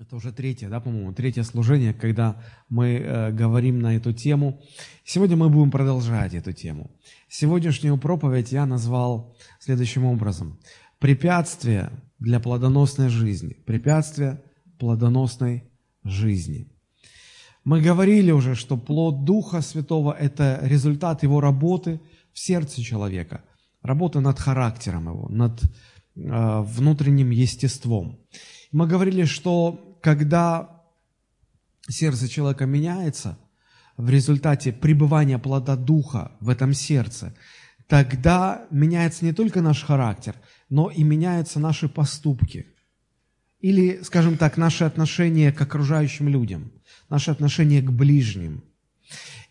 Это уже третье, да, по-моему, третье служение, когда мы э, говорим на эту тему. Сегодня мы будем продолжать эту тему. Сегодняшнюю проповедь я назвал следующим образом. Препятствия для плодоносной жизни. Препятствия плодоносной жизни. Мы говорили уже, что плод Духа Святого – это результат его работы в сердце человека, работа над характером его, над э, внутренним естеством. Мы говорили, что когда сердце человека меняется в результате пребывания плода Духа в этом сердце, тогда меняется не только наш характер, но и меняются наши поступки. Или, скажем так, наши отношения к окружающим людям, наши отношения к ближним.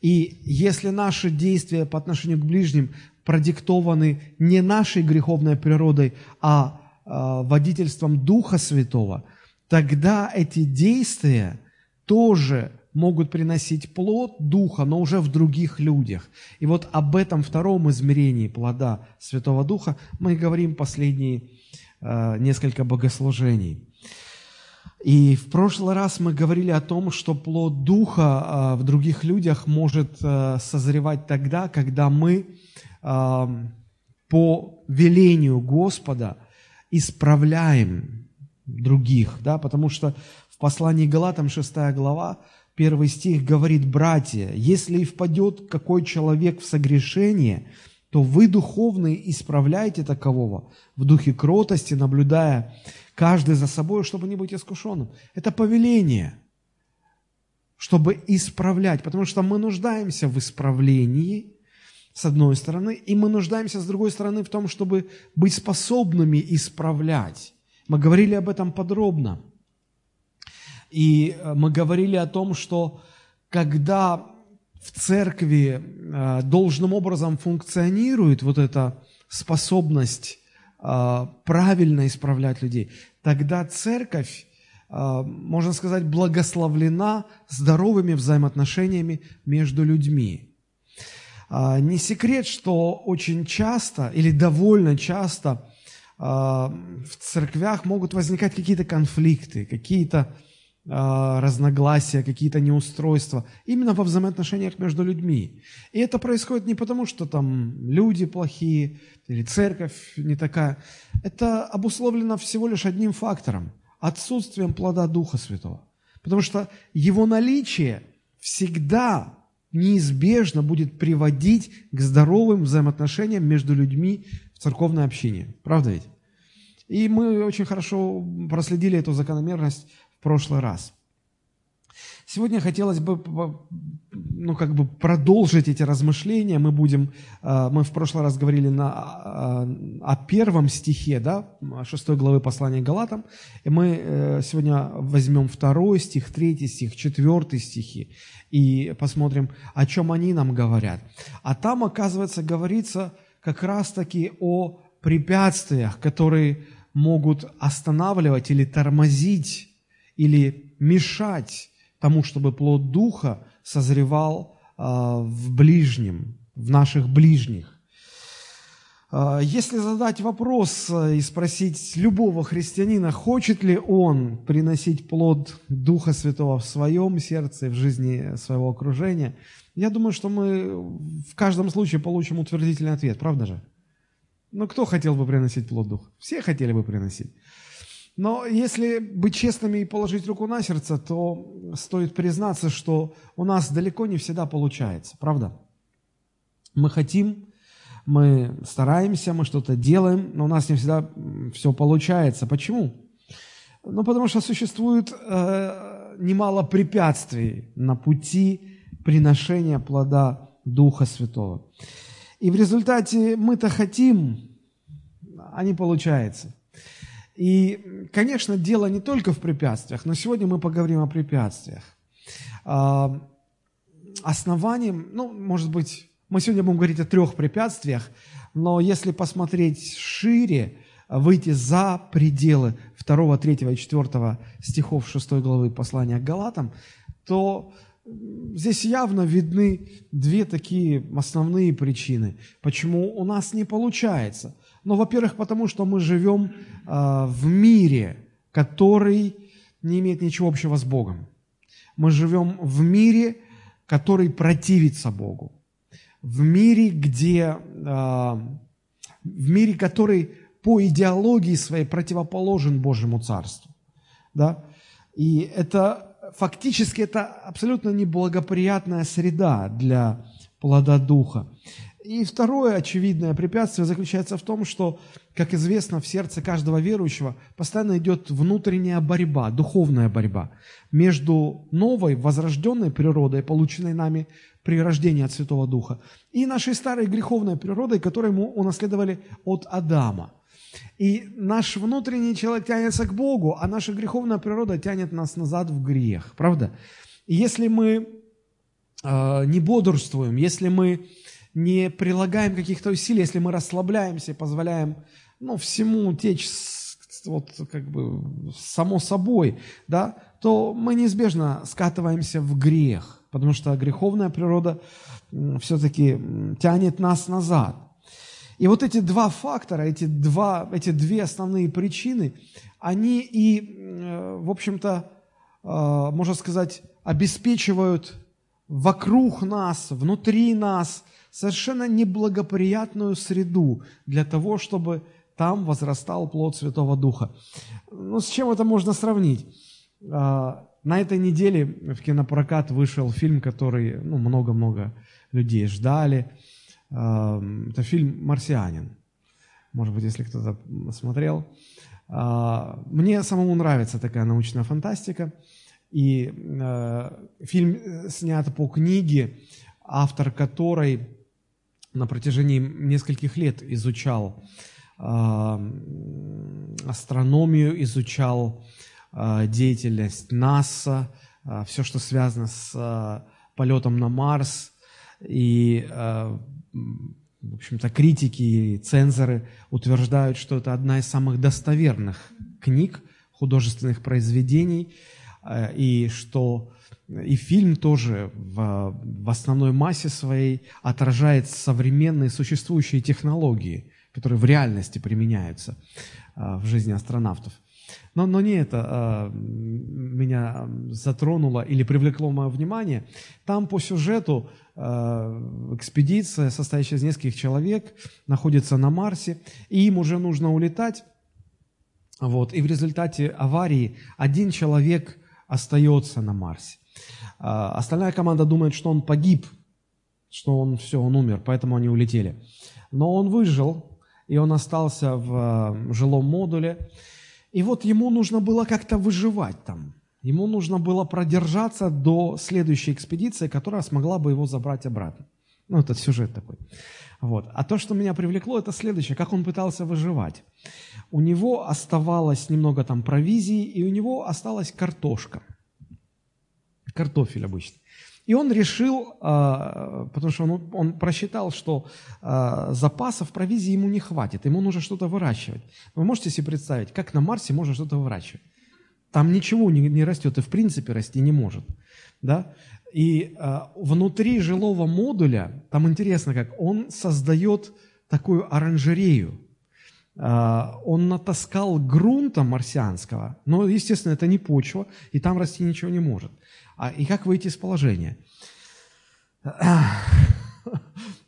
И если наши действия по отношению к ближним продиктованы не нашей греховной природой, а водительством Духа Святого, тогда эти действия тоже могут приносить плод Духа, но уже в других людях. И вот об этом втором измерении плода Святого Духа мы говорим последние э, несколько богослужений. И в прошлый раз мы говорили о том, что плод Духа э, в других людях может э, созревать тогда, когда мы э, по велению Господа – исправляем других, да, потому что в послании Галатам 6 глава, первый стих говорит, «Братья, если и впадет какой человек в согрешение, то вы, духовные, исправляйте такового в духе кротости, наблюдая каждый за собой, чтобы не быть искушенным». Это повеление, чтобы исправлять, потому что мы нуждаемся в исправлении – с одной стороны, и мы нуждаемся, с другой стороны, в том, чтобы быть способными исправлять. Мы говорили об этом подробно. И э, мы говорили о том, что когда в церкви э, должным образом функционирует вот эта способность э, правильно исправлять людей, тогда церковь, можно сказать, благословлена здоровыми взаимоотношениями между людьми. А, не секрет, что очень часто или довольно часто а, в церквях могут возникать какие-то конфликты, какие-то а, разногласия, какие-то неустройства, именно во взаимоотношениях между людьми. И это происходит не потому, что там люди плохие или церковь не такая. Это обусловлено всего лишь одним фактором – отсутствием плода Духа Святого. Потому что его наличие всегда неизбежно будет приводить к здоровым взаимоотношениям между людьми в церковной общине. Правда ведь? И мы очень хорошо проследили эту закономерность в прошлый раз. Сегодня хотелось бы ну, как бы продолжить эти размышления. Мы будем, э, мы в прошлый раз говорили на, э, о первом стихе, да, шестой главы послания Галатам. И мы э, сегодня возьмем второй стих, третий стих, четвертый стихи и посмотрим, о чем они нам говорят. А там, оказывается, говорится как раз-таки о препятствиях, которые могут останавливать или тормозить, или мешать тому, чтобы плод Духа созревал а, в ближнем, в наших ближних. А, если задать вопрос а, и спросить любого христианина, хочет ли он приносить плод Духа Святого в своем сердце, в жизни своего окружения, я думаю, что мы в каждом случае получим утвердительный ответ, правда же? Но кто хотел бы приносить плод Духа? Все хотели бы приносить. Но если быть честными и положить руку на сердце, то стоит признаться, что у нас далеко не всегда получается, правда? Мы хотим, мы стараемся, мы что-то делаем, но у нас не всегда все получается. Почему? Ну, потому что существует э, немало препятствий на пути приношения плода Духа Святого. И в результате мы-то хотим, а не получается. И, конечно, дело не только в препятствиях, но сегодня мы поговорим о препятствиях. А, основанием, ну, может быть, мы сегодня будем говорить о трех препятствиях, но если посмотреть шире, выйти за пределы 2, 3 и 4 стихов 6 главы послания к Галатам, то здесь явно видны две такие основные причины, почему у нас не получается – ну, во-первых, потому что мы живем э, в мире, который не имеет ничего общего с Богом. Мы живем в мире, который противится Богу. В мире, где, э, в мире, который по идеологии своей противоположен Божьему Царству. Да? И это фактически это абсолютно неблагоприятная среда для плода Духа. И второе очевидное препятствие заключается в том, что, как известно, в сердце каждого верующего постоянно идет внутренняя борьба, духовная борьба между новой, возрожденной природой, полученной нами при рождении от Святого Духа, и нашей старой греховной природой, которую мы унаследовали от Адама. И наш внутренний человек тянется к Богу, а наша греховная природа тянет нас назад в грех, правда? И если мы э, не бодрствуем, если мы не прилагаем каких-то усилий, если мы расслабляемся, позволяем ну, всему течь вот как бы само собой, да, то мы неизбежно скатываемся в грех, потому что греховная природа все-таки тянет нас назад. И вот эти два фактора, эти, два, эти две основные причины, они и, э, в общем-то, э, можно сказать, обеспечивают вокруг нас, внутри нас совершенно неблагоприятную среду для того, чтобы там возрастал плод Святого Духа. Ну, с чем это можно сравнить? А, на этой неделе в кинопрокат вышел фильм, который ну, много-много людей ждали. А, это фильм «Марсианин». Может быть, если кто-то смотрел. А, мне самому нравится такая научная фантастика. И фильм снят по книге, автор которой на протяжении нескольких лет изучал э, астрономию, изучал э, деятельность НАСА, э, все, что связано с полетом на Марс. И, в общем-то, критики и цензоры утверждают, что это одна из самых достоверных книг, художественных произведений, и что и фильм тоже в, в основной массе своей отражает современные существующие технологии, которые в реальности применяются а, в жизни астронавтов. Но, но не это а, меня затронуло или привлекло мое внимание. Там по сюжету а, экспедиция, состоящая из нескольких человек, находится на Марсе, и им уже нужно улетать. Вот, и в результате аварии один человек остается на Марсе. А, остальная команда думает, что он погиб, что он все, он умер, поэтому они улетели. Но он выжил, и он остался в а, жилом модуле. И вот ему нужно было как-то выживать там. Ему нужно было продержаться до следующей экспедиции, которая смогла бы его забрать обратно. Ну, это сюжет такой. Вот. А то, что меня привлекло, это следующее, как он пытался выживать. У него оставалось немного там провизии, и у него осталась картошка – картофель обычный. И он решил, а, потому что он, он просчитал, что а, запасов провизии ему не хватит, ему нужно что-то выращивать. Вы можете себе представить, как на Марсе можно что-то выращивать? Там ничего не, не растет и в принципе расти не может. Да? И а, внутри жилого модуля, там интересно как, он создает такую оранжерею. Он натаскал грунта марсианского, но, естественно, это не почва, и там расти ничего не может. А, и как выйти из положения?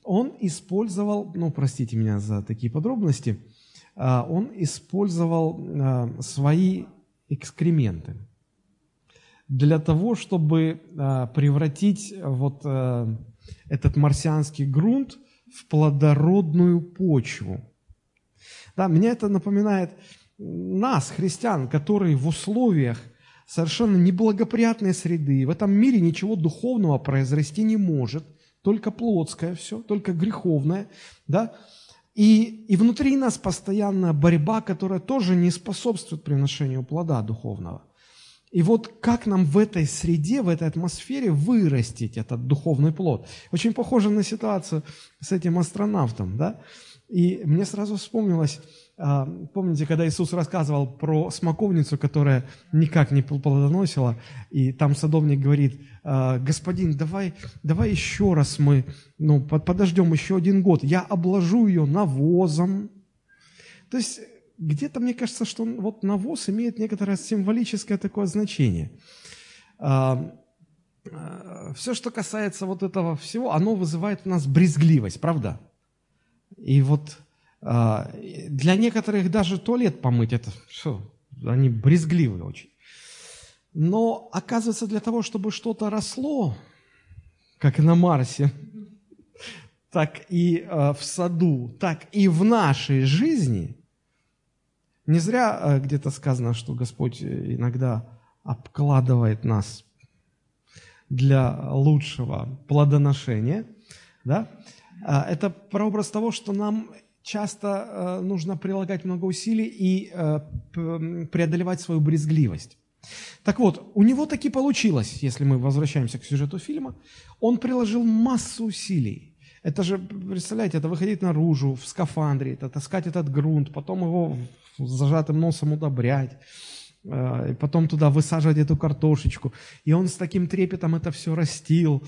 Он использовал, ну, простите меня за такие подробности, а, он использовал а, свои экскременты для того, чтобы превратить вот этот марсианский грунт в плодородную почву. Да, меня это напоминает нас, христиан, которые в условиях совершенно неблагоприятной среды. В этом мире ничего духовного произрасти не может, только плотское все, только греховное. Да? И, и внутри нас постоянная борьба, которая тоже не способствует приношению плода духовного. И вот как нам в этой среде, в этой атмосфере вырастить этот духовный плод? Очень похоже на ситуацию с этим астронавтом. Да? И мне сразу вспомнилось, помните, когда Иисус рассказывал про смоковницу, которая никак не плодоносила, и там садовник говорит, «А, господин, давай, давай еще раз мы ну, подождем еще один год, я обложу ее навозом. То есть где-то мне кажется, что вот навоз имеет некоторое символическое такое значение. А, а, Все, что касается вот этого всего, оно вызывает у нас брезгливость, правда? И вот а, для некоторых даже туалет помыть, это все, они брезгливые очень. Но оказывается, для того, чтобы что-то росло, как и на Марсе, так и э, в саду, так и в нашей жизни. Не зря э, где-то сказано, что Господь иногда обкладывает нас для лучшего плодоношения. Да? А, это прообраз того, что нам часто э, нужно прилагать много усилий и преодолевать свою брезгливость. Так вот, у него таки получилось, если мы возвращаемся к сюжету фильма, он приложил массу усилий – это же, представляете, это выходить наружу в скафандре, это таскать этот грунт, потом его зажатым носом удобрять, э, и потом туда высаживать эту картошечку. И он с таким трепетом это все растил.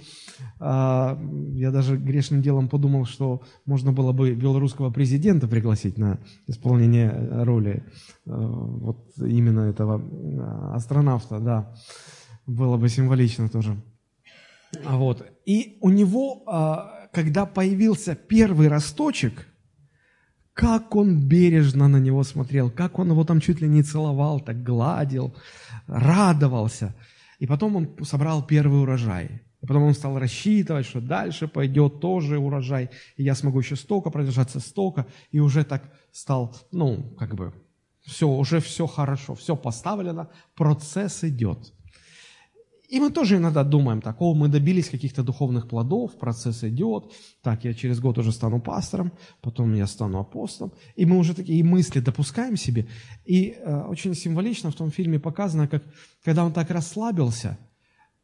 А, я даже грешным делом подумал, что можно было бы белорусского президента пригласить на исполнение роли э, вот именно этого э, астронавта, да. Было бы символично тоже. Вот. И у него а, когда появился первый росточек, как он бережно на него смотрел, как он его там чуть ли не целовал, так гладил, радовался. И потом он собрал первый урожай. И потом он стал рассчитывать, что дальше пойдет тоже урожай, и я смогу еще столько продержаться, столько, и уже так стал, ну, как бы, все, уже все хорошо, все поставлено, процесс идет. И мы тоже иногда думаем так, о, мы добились каких-то духовных плодов, процесс идет, так, я через год уже стану пастором, потом я стану апостолом. И мы уже такие мысли допускаем себе. И э, очень символично в том фильме показано, как когда он так расслабился,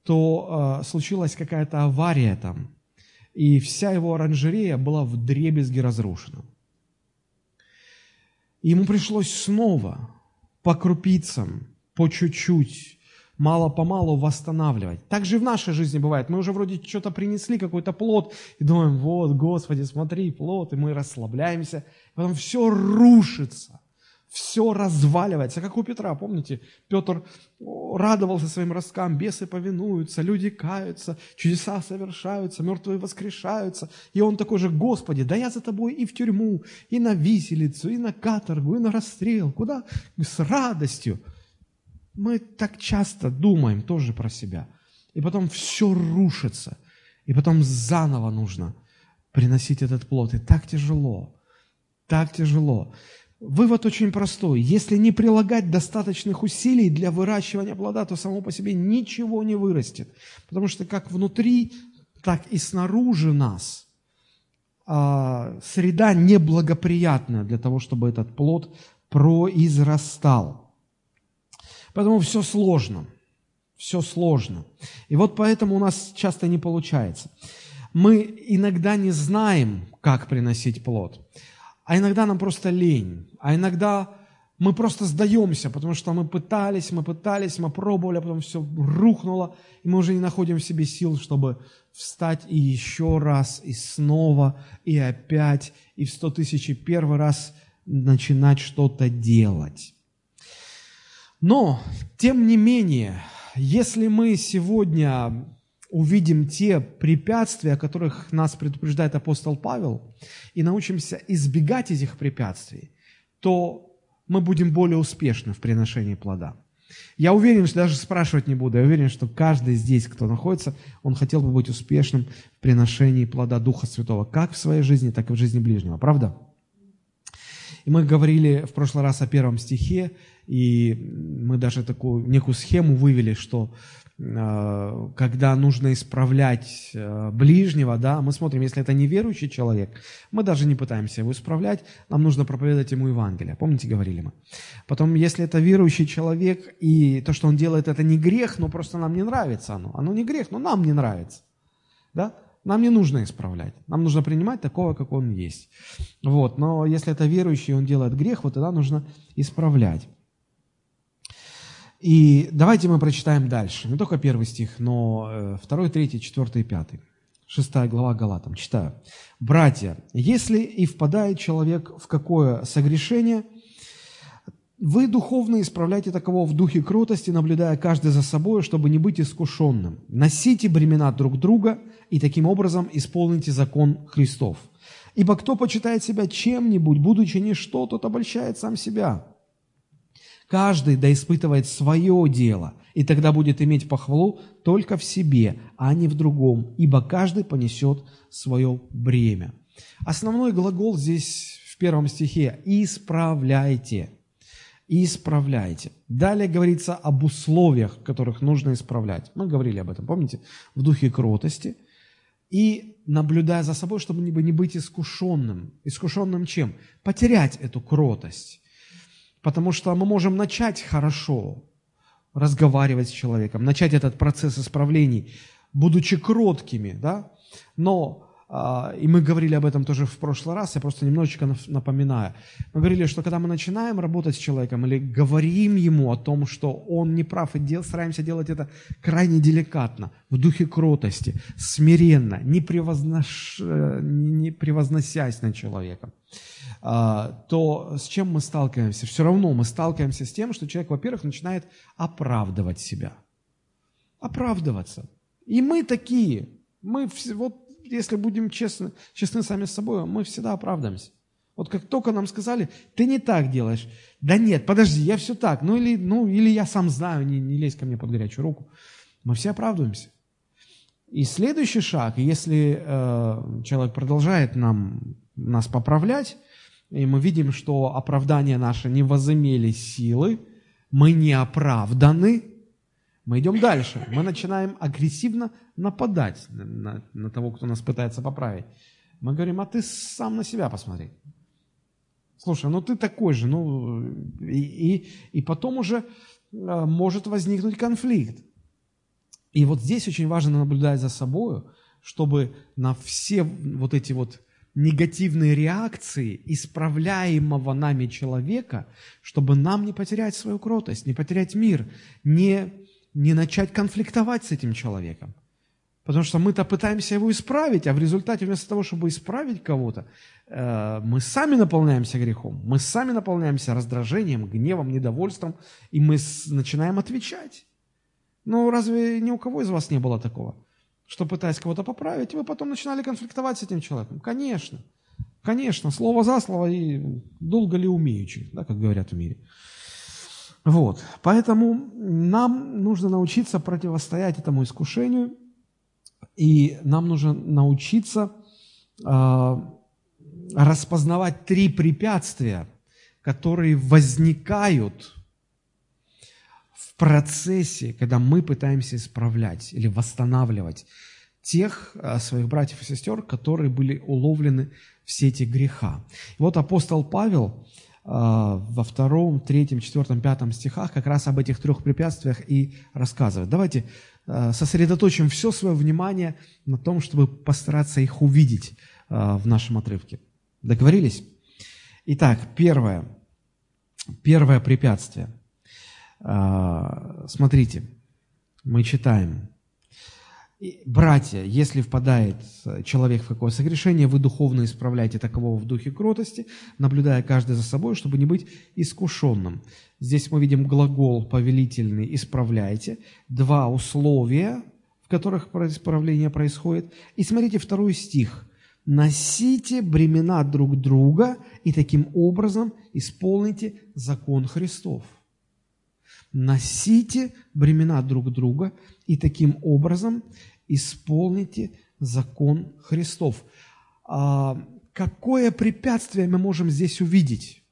то э, случилась какая-то авария там, и вся его оранжерея была в дребезги разрушена. И ему пришлось снова по крупицам, по чуть-чуть, мало-помалу восстанавливать. Так же и в нашей жизни бывает. Мы уже вроде что-то принесли, какой-то плод, и думаем, вот, Господи, смотри, плод, и мы расслабляемся. Потом все рушится, все разваливается. Как у Петра, помните, Петр радовался своим росткам, бесы повинуются, люди каются, чудеса совершаются, мертвые воскрешаются. И он такой же, Господи, да я за тобой и в тюрьму, и на виселицу, и на каторгу, и на расстрел. Куда? С радостью. Мы так часто думаем тоже про себя. И потом все рушится. И потом заново нужно приносить этот плод. И так тяжело. Так тяжело. Вывод очень простой. Если не прилагать достаточных усилий для выращивания плода, то само по себе ничего не вырастет. Потому что как внутри, так и снаружи нас а, среда неблагоприятная для того, чтобы этот плод произрастал. Поэтому все сложно. Все сложно. И вот поэтому у нас часто не получается. Мы иногда не знаем, как приносить плод. А иногда нам просто лень. А иногда мы просто сдаемся, потому что мы пытались, мы пытались, мы пробовали, а потом все рухнуло, и мы уже не находим в себе сил, чтобы встать и еще раз, и снова, и опять, и в сто тысяч и первый раз начинать что-то делать. Но, тем не менее, если мы сегодня увидим те препятствия, о которых нас предупреждает апостол Павел, и научимся избегать этих препятствий, то мы будем более успешны в приношении плода. Я уверен, что даже спрашивать не буду, я уверен, что каждый здесь, кто находится, он хотел бы быть успешным в приношении плода Духа Святого, как в своей жизни, так и в жизни ближнего. Правда? И мы говорили в прошлый раз о первом стихе, и мы даже такую некую схему вывели, что э, когда нужно исправлять э, ближнего, да, мы смотрим, если это неверующий человек, мы даже не пытаемся его исправлять, нам нужно проповедовать ему Евангелие. Помните, говорили мы? Потом, если это верующий человек, и то, что он делает, это не грех, но просто нам не нравится оно. Оно не грех, но нам не нравится. Да? Нам не нужно исправлять. Нам нужно принимать такого, как он есть. Вот. Но если это верующий, он делает грех, вот тогда нужно исправлять. И давайте мы прочитаем дальше. Не только первый стих, но э, второй, третий, четвертый и пятый. Шестая глава Галатам. Читаю. «Братья, если и впадает человек в какое согрешение, Вы духовно исправляйте такового в духе кротости, наблюдая каждый за собой, чтобы не быть искушенным. Носите бремена друг друга и таким образом исполните закон Христов. Ибо кто почитает себя чем-нибудь, будучи ничто, тот обольщает сам себя. Каждый да испытывает свое дело, и тогда будет иметь похвалу только в себе, а не в другом, ибо каждый понесет свое бремя. Основной глагол здесь в первом стихе «исправляйте» и исправляйте. Далее говорится об условиях, которых нужно исправлять. Мы говорили об этом, помните? В духе кротости. И наблюдая за собой, чтобы не быть искушенным. Искушенным чем? Потерять эту кротость. Потому что мы можем начать хорошо разговаривать с человеком, начать этот процесс исправлений, будучи кроткими, да? Но и мы говорили об этом тоже в прошлый раз, я просто немножечко напоминаю. Мы говорили, что когда мы начинаем работать с человеком или говорим ему о том, что он не прав, и дел, стараемся делать это крайне деликатно, в духе кротости, смиренно, не, превознош, не превозносясь над человеком, а, то с чем мы сталкиваемся? Все равно мы сталкиваемся с тем, что человек, во-первых, начинает оправдывать себя. Оправдываться. И мы такие. Мы вот если будем честны, честны сами с собой, мы всегда оправдаемся. Вот как только нам сказали, ты не так делаешь. Да нет, подожди, я все так. Ну или, ну, или я сам знаю, не, не лезь ко мне под горячую руку. Мы все оправдываемся. И следующий шаг, если э, человек продолжает нам, нас поправлять, и мы видим, что оправдания наши не возымели силы, мы не оправданы, мы идем дальше. Мы начинаем агрессивно нападать на, на, на того, кто нас пытается поправить. Мы говорим, а ты сам на себя посмотри. Слушай, ну ты такой же, ну и, и, и потом уже э, может возникнуть конфликт. И вот здесь очень важно наблюдать за собой, чтобы на все вот эти вот негативные реакции исправляемого нами человека, чтобы нам не потерять свою кротость, не потерять мир, не не начать конфликтовать с этим человеком. Потому что мы-то пытаемся его исправить, а в результате вместо того, чтобы исправить кого-то, э, мы сами наполняемся грехом, мы сами наполняемся раздражением, гневом, недовольством, и мы начинаем отвечать. Ну, разве ни у кого из вас не было такого? Что пытаясь кого-то поправить, вы потом начинали конфликтовать с этим человеком? Конечно. Конечно, слово за слово и долго ли умеючи, да, как говорят в мире. Вот. Поэтому нам нужно научиться противостоять этому искушению, и нам нужно научиться э, распознавать три препятствия, которые возникают в процессе, когда мы пытаемся исправлять или восстанавливать тех э, своих братьев и сестер, которые были уловлены в сети греха. И вот апостол Павел а, во втором, третьем, четвертом, пятом стихах как раз об этих трех препятствиях и рассказывает. Давайте а, сосредоточим все свое внимание на том, чтобы постараться их увидеть а, в нашем отрывке. Договорились? Итак, первое. Первое препятствие. Смотрите, мы читаем. Братья, если впадает э, человек в какое согрешение, вы духовно исправляйте такового в духе кротости, наблюдая каждый за собой, чтобы не быть искушенным. Здесь мы видим глагол повелительный «исправляйте», два условия, в которых исправление происходит. И смотрите второй стих. «Носите бремена друг друга и таким образом исполните закон Христов». Носите бремена друг друга и таким образом исполните закон Христов. А, какое препятствие мы можем здесь увидеть?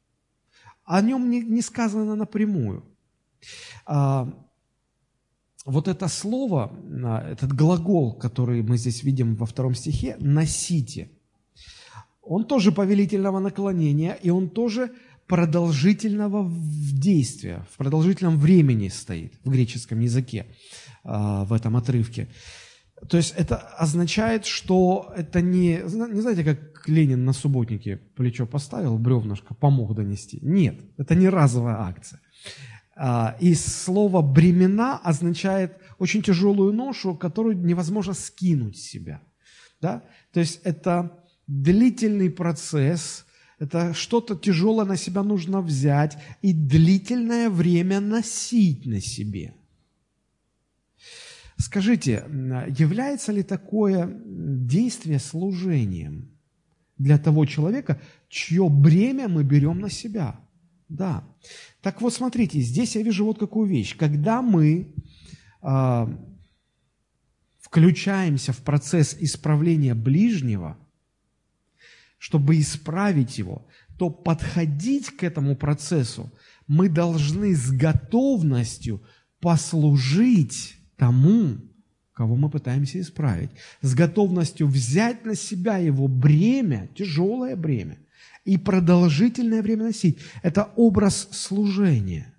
О нем не, не сказано напрямую. А, вот это слово, а, этот глагол, который мы здесь видим во втором стихе, «носите», он тоже повелительного наклонения, и он тоже продолжительного действия, в продолжительном времени стоит в греческом языке в этом отрывке. То есть это означает, что это не, не знаете, как Ленин на субботнике плечо поставил, бревнышко, помог донести. Нет, это не разовая акция. А, и слово «бремена» означает очень тяжелую ношу, которую невозможно скинуть с себя. Да? То есть это длительный процесс, Это что-то тяжелое на себя нужно взять и длительное время носить на себе. Скажите, является ли такое действие служением для того человека, чье бремя мы берем на себя? Да. Так вот, смотрите, здесь я вижу вот какую вещь. Когда мы э, включаемся в процесс исправления ближнего, чтобы исправить его, то подходить к этому процессу мы должны с готовностью послужить тому, кого мы пытаемся исправить, с готовностью взять на себя его бремя, тяжелое бремя, и продолжительное время носить. Это образ служения.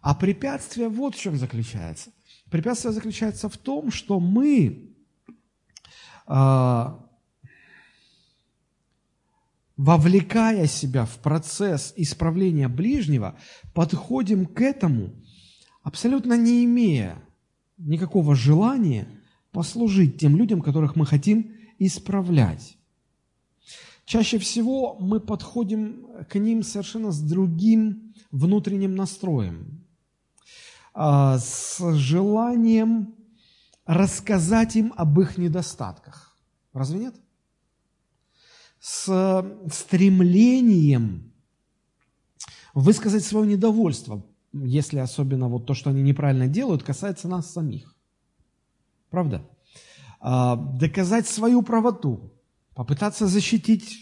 А препятствие вот в чем заключается. Препятствие заключается в том, что мы а, вовлекая себя в процесс исправления ближнего, подходим к этому, абсолютно не имея никакого желания послужить тем людям, которых мы хотим исправлять. Чаще всего мы подходим к ним совершенно с другим внутренним настроем, а, с желанием рассказать им об их недостатках. Разве нет? С стремлением высказать свое недовольство если особенно вот то, что они неправильно делают, касается нас самих. Правда? А, доказать свою правоту, попытаться защитить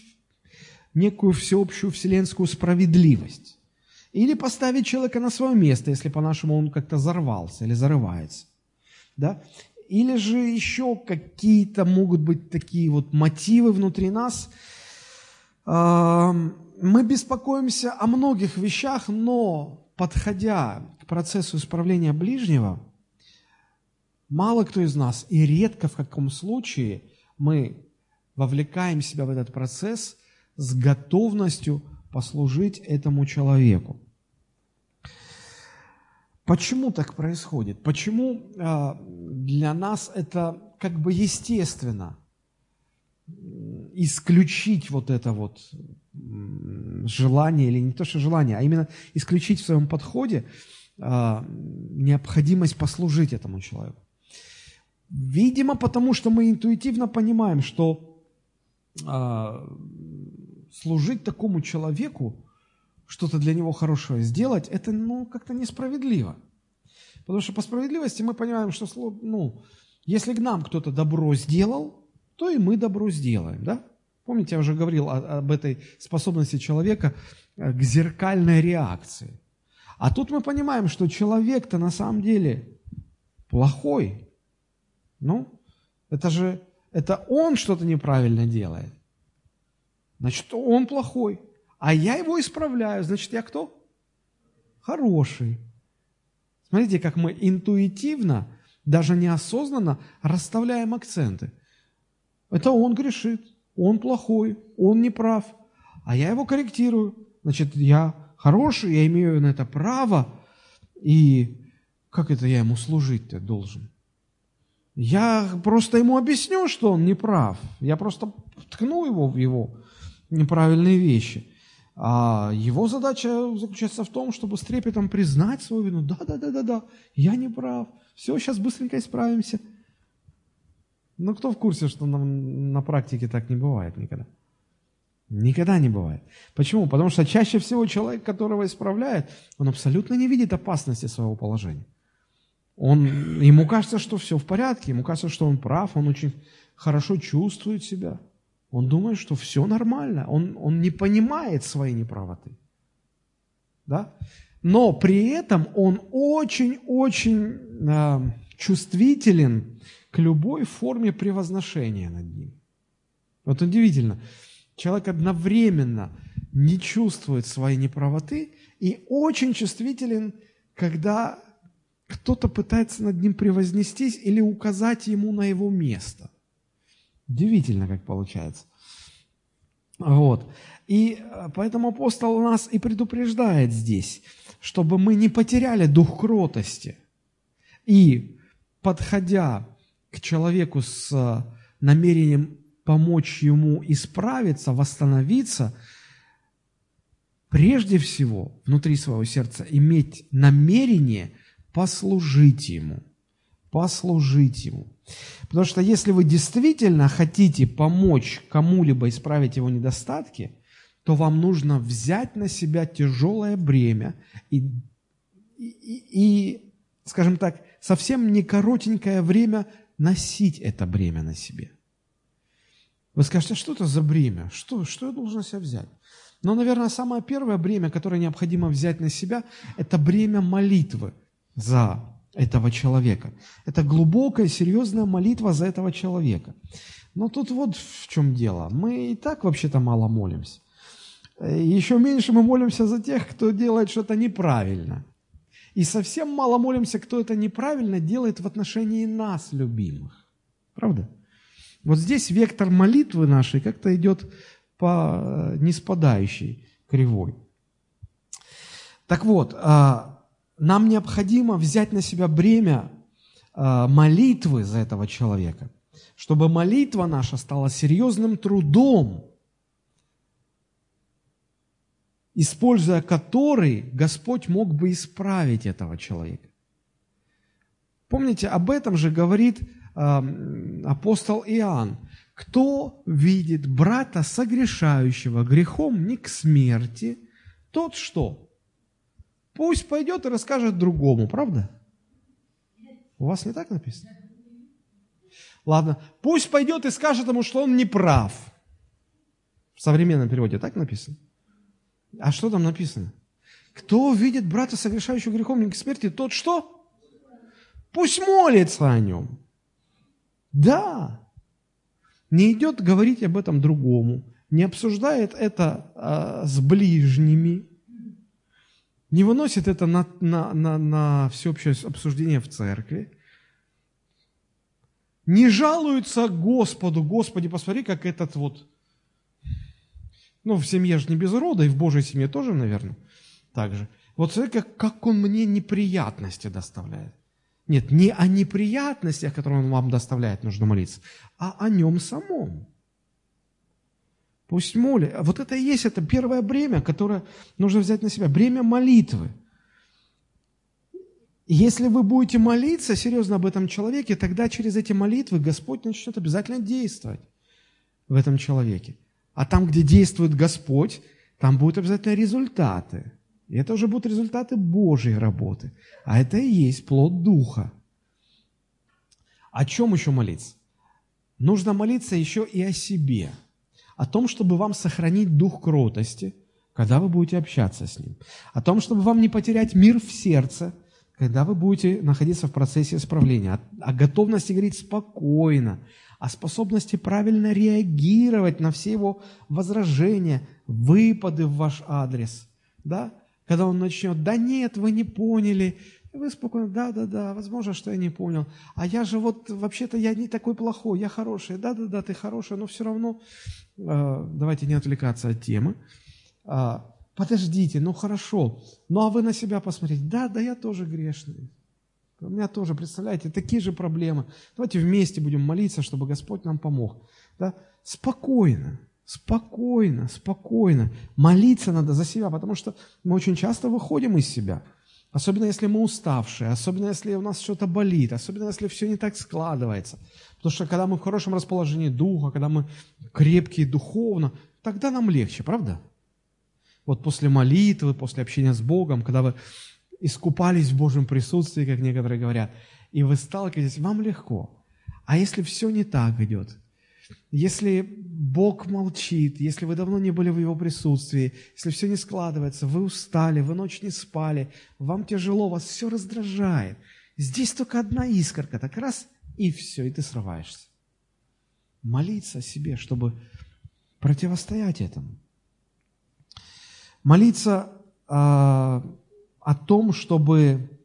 некую всеобщую вселенскую справедливость. Или поставить человека на свое место, если по-нашему он как-то взорвался или зарывается. Да? Или же еще какие-то могут быть такие вот мотивы внутри нас. А, мы беспокоимся о многих вещах, но подходя к процессу исправления ближнего, мало кто из нас, и редко в каком случае мы вовлекаем себя в этот процесс с готовностью послужить этому человеку. Почему так происходит? Почему а, для нас это как бы естественно исключить вот это вот желание, или не то, что желание, а именно исключить в своем подходе а, необходимость послужить этому человеку. Видимо, потому что мы интуитивно понимаем, что а, служить такому человеку, что-то для него хорошее сделать, это ну, как-то несправедливо. Потому что по справедливости мы понимаем, что ну, если к нам кто-то добро сделал, то и мы добро сделаем, да? Помните, я уже говорил об этой способности человека э, к зеркальной реакции. А тут мы понимаем, что человек-то на самом деле плохой. Ну, это же, это он что-то неправильно делает. Значит, он плохой. А я его исправляю. Значит, я кто? Хороший. Смотрите, как мы интуитивно, даже неосознанно расставляем акценты. Это он грешит он плохой, он не прав, а я его корректирую. Значит, я хороший, я имею на это право, и как это я ему служить-то должен? Я просто ему объясню, что он не прав. Я просто ткну его в его неправильные вещи. А его задача заключается в том, чтобы с трепетом признать свою вину. Да, да, да, да, да, я не прав. Все, сейчас быстренько исправимся. Ну, кто в курсе, что на, на практике так не бывает никогда? Никогда не бывает. Почему? Потому что чаще всего человек, которого исправляет, он абсолютно не видит опасности своего положения. Он, ему кажется, что все в порядке, ему кажется, что он прав, он очень хорошо чувствует себя. Он думает, что все нормально, он, он не понимает своей неправоты. Да? Но при этом он очень-очень э, чувствителен к любой форме превозношения над ним. Вот удивительно. Человек одновременно не чувствует своей неправоты и очень чувствителен, когда кто-то пытается над ним превознестись или указать ему на его место. Удивительно, как получается. Вот. И э, поэтому апостол нас и предупреждает здесь, чтобы мы не потеряли дух кротости. И, подходя к человеку с э, намерением помочь ему исправиться, восстановиться, прежде всего внутри своего сердца иметь намерение послужить ему. Послужить ему. Потому что если вы действительно хотите помочь кому-либо исправить его недостатки, то вам нужно взять на себя тяжелое бремя и, и, и скажем так, совсем не коротенькое время носить это бремя на себе. Вы скажете, а что это за бремя? Что, что я должен себя взять? Но, наверное, самое первое бремя, которое необходимо взять на себя, это бремя молитвы за этого человека. Это глубокая, серьезная молитва за этого человека. Но тут вот в чем дело. Мы и так вообще-то мало молимся. Еще меньше мы молимся за тех, кто делает что-то неправильно. И совсем мало молимся, кто это неправильно делает в отношении нас, любимых. Правда? Вот здесь вектор молитвы нашей как-то идет по неспадающей кривой. Так вот, а, нам необходимо взять на себя бремя а, молитвы за этого человека, чтобы молитва наша стала серьезным трудом, используя который Господь мог бы исправить этого человека. Помните, об этом же говорит э, апостол Иоанн. Кто видит брата согрешающего грехом не к смерти, тот что? Пусть пойдет и расскажет другому, правда? У вас не так написано? Ладно, пусть пойдет и скажет ему, что он не прав. В современном переводе так написано? А что там написано? Кто видит брата, согрешающего грехом к смерти, тот что? Пусть молится о нем. Да. Не идет говорить об этом другому, не обсуждает это а, с ближними, не выносит это на, на, на, на всеобщее обсуждение в церкви, не жалуется Господу, Господи, посмотри, как этот вот ну, в семье же не без рода, и в Божьей семье тоже, наверное, так же. Вот смотри, как, как он мне неприятности доставляет. Нет, не о неприятностях, которые он вам доставляет, нужно молиться, а о нем самом. Пусть молит. Вот это и есть это первое бремя, которое нужно взять на себя. Бремя молитвы. Если вы будете молиться серьезно об этом человеке, тогда через эти молитвы Господь начнет обязательно действовать в этом человеке. А там, где действует Господь, там будут обязательно результаты. И это уже будут результаты Божьей работы. А это и есть плод Духа. О чем еще молиться? Нужно молиться еще и о себе. О том, чтобы вам сохранить дух кротости, когда вы будете общаться с Ним. О том, чтобы вам не потерять мир в сердце, когда вы будете находиться в процессе исправления. О, о готовности говорить спокойно, о способности правильно реагировать на все его возражения, выпады в ваш адрес. Да? Когда он начнет, да нет, вы не поняли, вы спокойно, да, да, да, возможно, что я не понял. А я же вот, вообще-то я не такой плохой, я хороший. Да, да, да, ты хороший, но все равно, э, давайте не отвлекаться от темы. Э, подождите, ну хорошо, ну а вы на себя посмотрите. Да, да, я тоже грешный. У меня тоже, представляете, такие же проблемы. Давайте вместе будем молиться, чтобы Господь нам помог. Да? Спокойно, спокойно, спокойно. Молиться надо за себя, потому что мы очень часто выходим из себя. Особенно если мы уставшие, особенно если у нас что-то болит, особенно если все не так складывается. Потому что когда мы в хорошем расположении духа, когда мы крепкие духовно, тогда нам легче, правда? Вот после молитвы, после общения с Богом, когда вы искупались в Божьем присутствии, как некоторые говорят, и вы сталкиваетесь, вам легко. А если все не так идет, если Бог молчит, если вы давно не были в Его присутствии, если все не складывается, вы устали, вы ночь не спали, вам тяжело, вас все раздражает. Здесь только одна искорка, так раз, и все, и ты срываешься. Молиться о себе, чтобы противостоять этому. Молиться а, о том, чтобы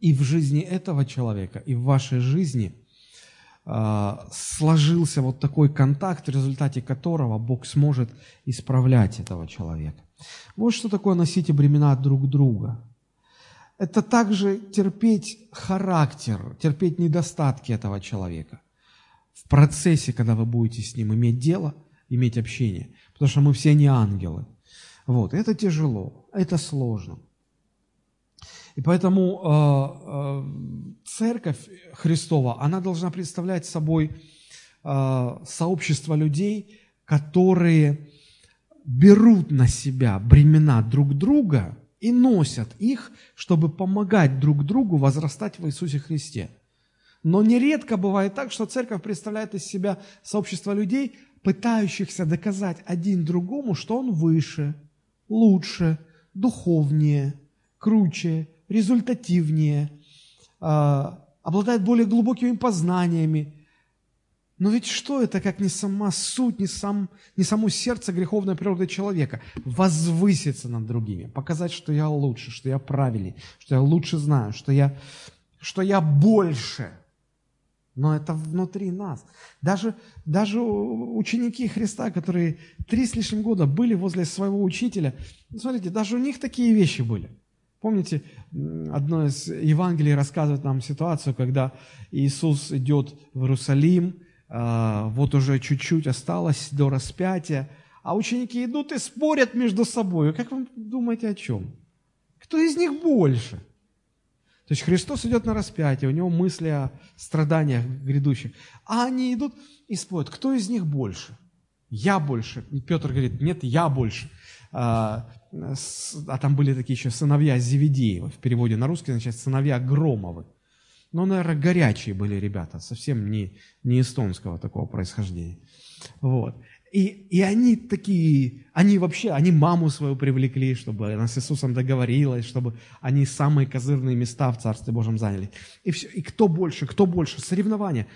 и в жизни этого человека, и в вашей жизни э, сложился вот такой контакт, в результате которого Бог сможет исправлять этого человека. Вот что такое носить бремена друг друга. Это также терпеть характер, терпеть недостатки этого человека в процессе, когда вы будете с ним иметь дело, иметь общение. Потому что мы все не ангелы. Вот, это тяжело, это сложно. И поэтому э, э, церковь Христова, она должна представлять собой э, сообщество людей, которые берут на себя бремена друг друга и носят их, чтобы помогать друг другу возрастать в Иисусе Христе. Но нередко бывает так, что церковь представляет из себя сообщество людей, пытающихся доказать один другому, что он выше, лучше, духовнее, круче, результативнее, а, обладает более глубокими познаниями. Но ведь что это, как не сама суть, не, сам, не само сердце греховной природы человека? Возвыситься над другими, показать, что я лучше, что я правильнее, что я лучше знаю, что я, что я больше. Но это внутри нас. Даже, даже ученики Христа, которые три с лишним года были возле своего учителя, смотрите, даже у них такие вещи были – Помните, одно из Евангелий рассказывает нам ситуацию, когда Иисус идет в Иерусалим, а, вот уже чуть-чуть осталось до распятия, а ученики идут и спорят между собой. Как вы думаете о чем? Кто из них больше? То есть Христос идет на распятие, у него мысли о страданиях грядущих, а они идут и спорят, кто из них больше? Я больше. И Петр говорит, нет, я больше. А, а там были такие еще сыновья Зеведеева, в переводе на русский, значит, сыновья Громовы. Но, наверное, горячие были ребята, совсем не, не эстонского такого происхождения. Вот. И, и они такие, они вообще, они маму свою привлекли, чтобы она с Иисусом договорилась, чтобы они самые козырные места в Царстве Божьем заняли. И, все, и кто больше, кто больше, соревнования.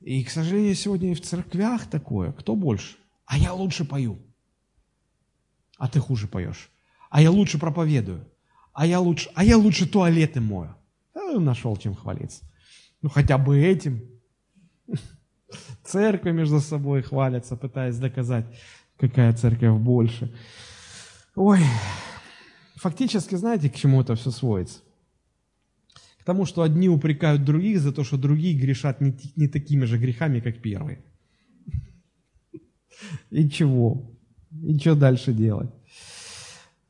И, к сожалению, сегодня и в церквях такое, кто больше. А я лучше пою а ты хуже поешь. А я лучше проповедую. А я лучше, а я лучше туалеты мою. А нашел чем хвалиться. Ну, хотя бы этим. Церкви между собой хвалятся, пытаясь доказать, какая церковь больше. Ой, фактически, знаете, к чему это все сводится? К тому, что одни упрекают других за то, что другие грешат не, не такими же грехами, как первые. И чего? И что дальше делать?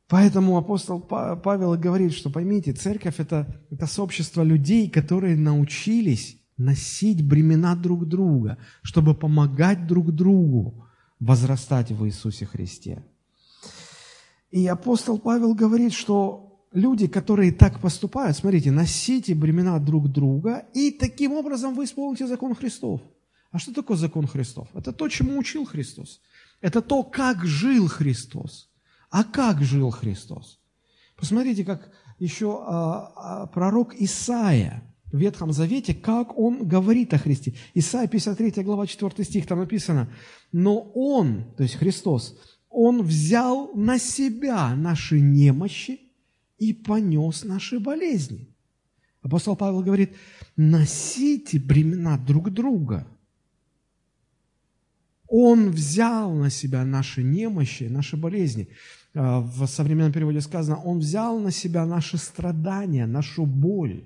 Поэтому апостол Павел говорит, что поймите, церковь это, это сообщество людей, которые научились носить бремена друг друга, чтобы помогать друг другу возрастать в Иисусе Христе. И апостол Павел говорит, что люди, которые так поступают, смотрите, носите бремена друг друга, и таким образом вы исполните закон Христов. А что такое закон Христов? Это то, чему учил Христос. Это то, как жил Христос. А как жил Христос? Посмотрите, как еще а, а, пророк Исаия в Ветхом Завете, как он говорит о Христе. Исаия 53 глава 4 стих, там написано, «Но Он, то есть Христос, Он взял на себя наши немощи и понес наши болезни». Апостол Павел говорит, носите бремена друг друга – он взял на себя наши немощи, наши болезни. А, в современном переводе сказано, Он взял на себя наши страдания, нашу боль,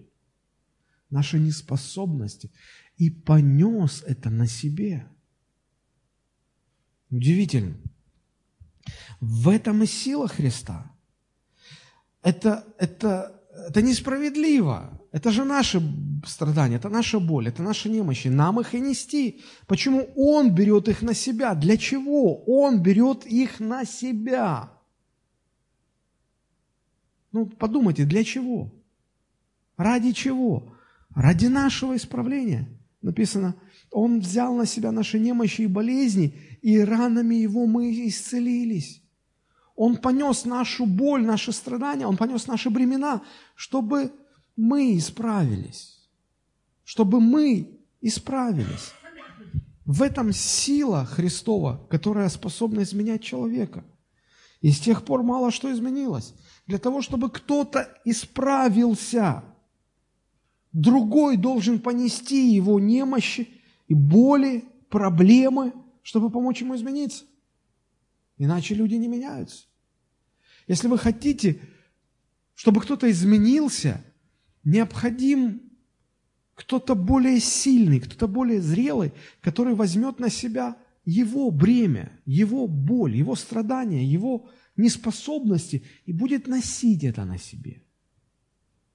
наши неспособности и понес это на себе. Удивительно. В этом и сила Христа. Это, это, это несправедливо. Это же наши страдания, это наша боль, это наши немощи. Нам их и нести. Почему Он берет их на себя? Для чего? Он берет их на себя. Ну, подумайте, для чего? Ради чего? Ради нашего исправления. Написано, Он взял на себя наши немощи и болезни, и ранами Его мы исцелились. Он понес нашу боль, наши страдания, Он понес наши бремена, чтобы мы исправились, чтобы мы исправились. В этом сила Христова, которая способна изменять человека. И с тех пор мало что изменилось. Для того, чтобы кто-то исправился, другой должен понести его немощи и боли, проблемы, чтобы помочь ему измениться. Иначе люди не меняются. Если вы хотите чтобы кто-то изменился, необходим кто-то более сильный, кто-то более зрелый, который возьмет на себя его бремя, его боль, его страдания, его неспособности и будет носить это на себе.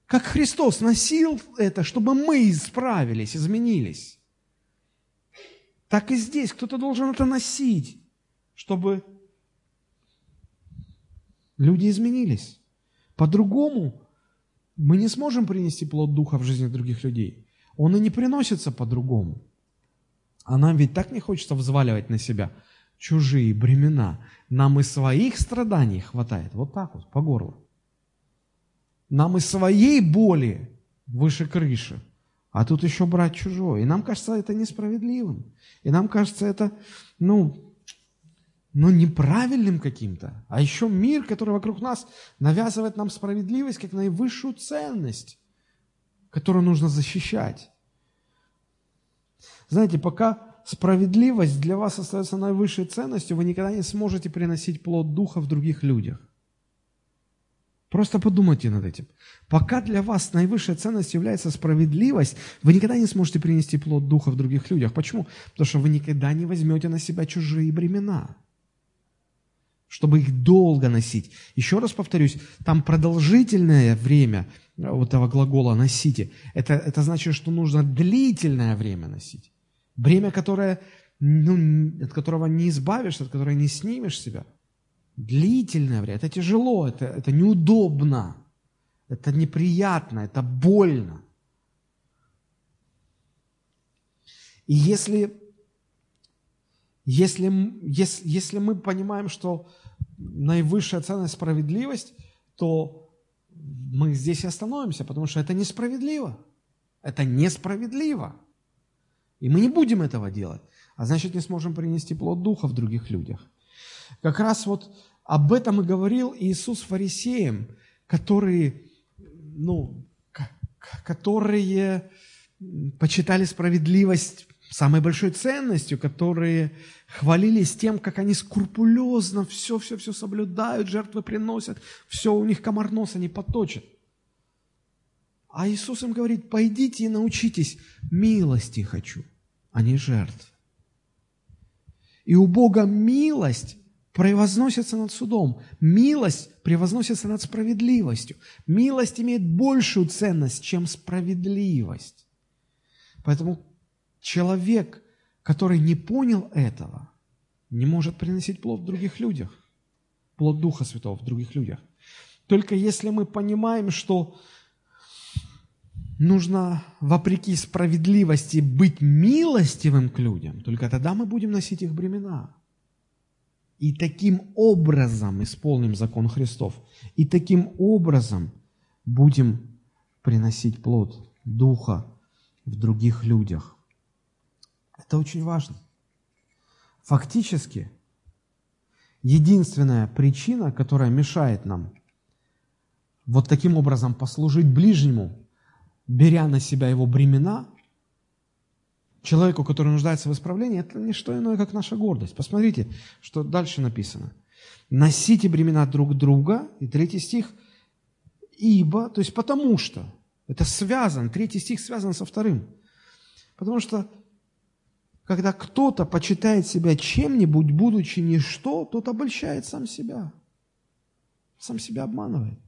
Как Христос носил это, чтобы мы исправились, изменились. Так и здесь кто-то должен это носить, чтобы люди изменились. По-другому мы не сможем принести плод Духа в жизни других людей. Он и не приносится по-другому. А нам ведь так не хочется взваливать на себя чужие бремена. Нам и своих страданий хватает. Вот так вот, по горло. Нам и своей боли выше крыши. А тут еще брать чужое. И нам кажется это несправедливым. И нам кажется это, ну, ну неправильным каким-то. А еще мир, который вокруг нас навязывает нам справедливость как наивысшую ценность, которую нужно защищать. Знаете, пока справедливость для вас остается наивысшей ценностью, вы никогда не сможете приносить плод Духа в других людях. Просто подумайте над этим. Пока для вас наивысшая ценность является справедливость, вы никогда не сможете принести плод Духа в других людях. Почему? Потому что вы никогда не возьмете на себя чужие бремена, чтобы их долго носить. Еще раз повторюсь, там продолжительное время вот этого глагола «носите». Это, это значит, что нужно длительное время носить. Бремя, которое, ну, от которого не избавишься, от которого не снимешь себя. Длительное время. Это тяжело, это, это неудобно, это неприятно, это больно. И если, если, если, если мы понимаем, что наивысшая ценность – справедливость, то мы здесь и остановимся, потому что это несправедливо. Это несправедливо. И мы не будем этого делать. А значит, не сможем принести плод Духа в других людях. Как раз вот об этом и говорил Иисус фарисеям, которые, ну, которые почитали справедливость самой большой ценностью, которые хвалились тем, как они скрупулезно все-все-все соблюдают, жертвы приносят, все у них комар носа не поточит. А Иисус им говорит, пойдите и научитесь, милости хочу, а не жертв. И у Бога милость превозносится над судом. Милость превозносится над справедливостью. Милость имеет большую ценность, чем справедливость. Поэтому человек, который не понял этого, не может приносить плод в других людях, плод Духа Святого в других людях. Только если мы понимаем, что нужно, вопреки справедливости, быть милостивым к людям, только тогда мы будем носить их бремена. И таким образом исполним закон Христов. И таким образом будем приносить плод Духа в других людях. Это очень важно. Фактически, единственная причина, которая мешает нам вот таким образом послужить ближнему, беря на себя его бремена, человеку, который нуждается в исправлении, это не что иное, как наша гордость. Посмотрите, что дальше написано. Носите бремена друг друга, и третий стих, ибо, то есть потому что, это связан, третий стих связан со вторым. Потому что, когда кто-то почитает себя чем-нибудь, будучи ничто, тот обольщает сам себя. Сам себя обманывает.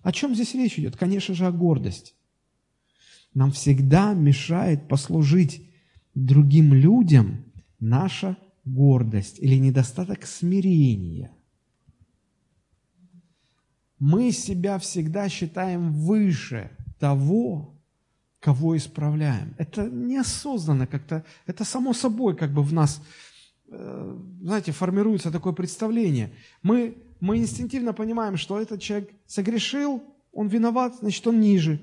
О чем здесь речь идет? Конечно же, о гордости нам всегда мешает послужить другим людям наша гордость или недостаток смирения. Мы себя всегда считаем выше того, кого исправляем. Это неосознанно как-то, это само собой как бы в нас, э, знаете, формируется такое представление. Мы, мы инстинктивно понимаем, что этот человек согрешил, он виноват, значит, он ниже.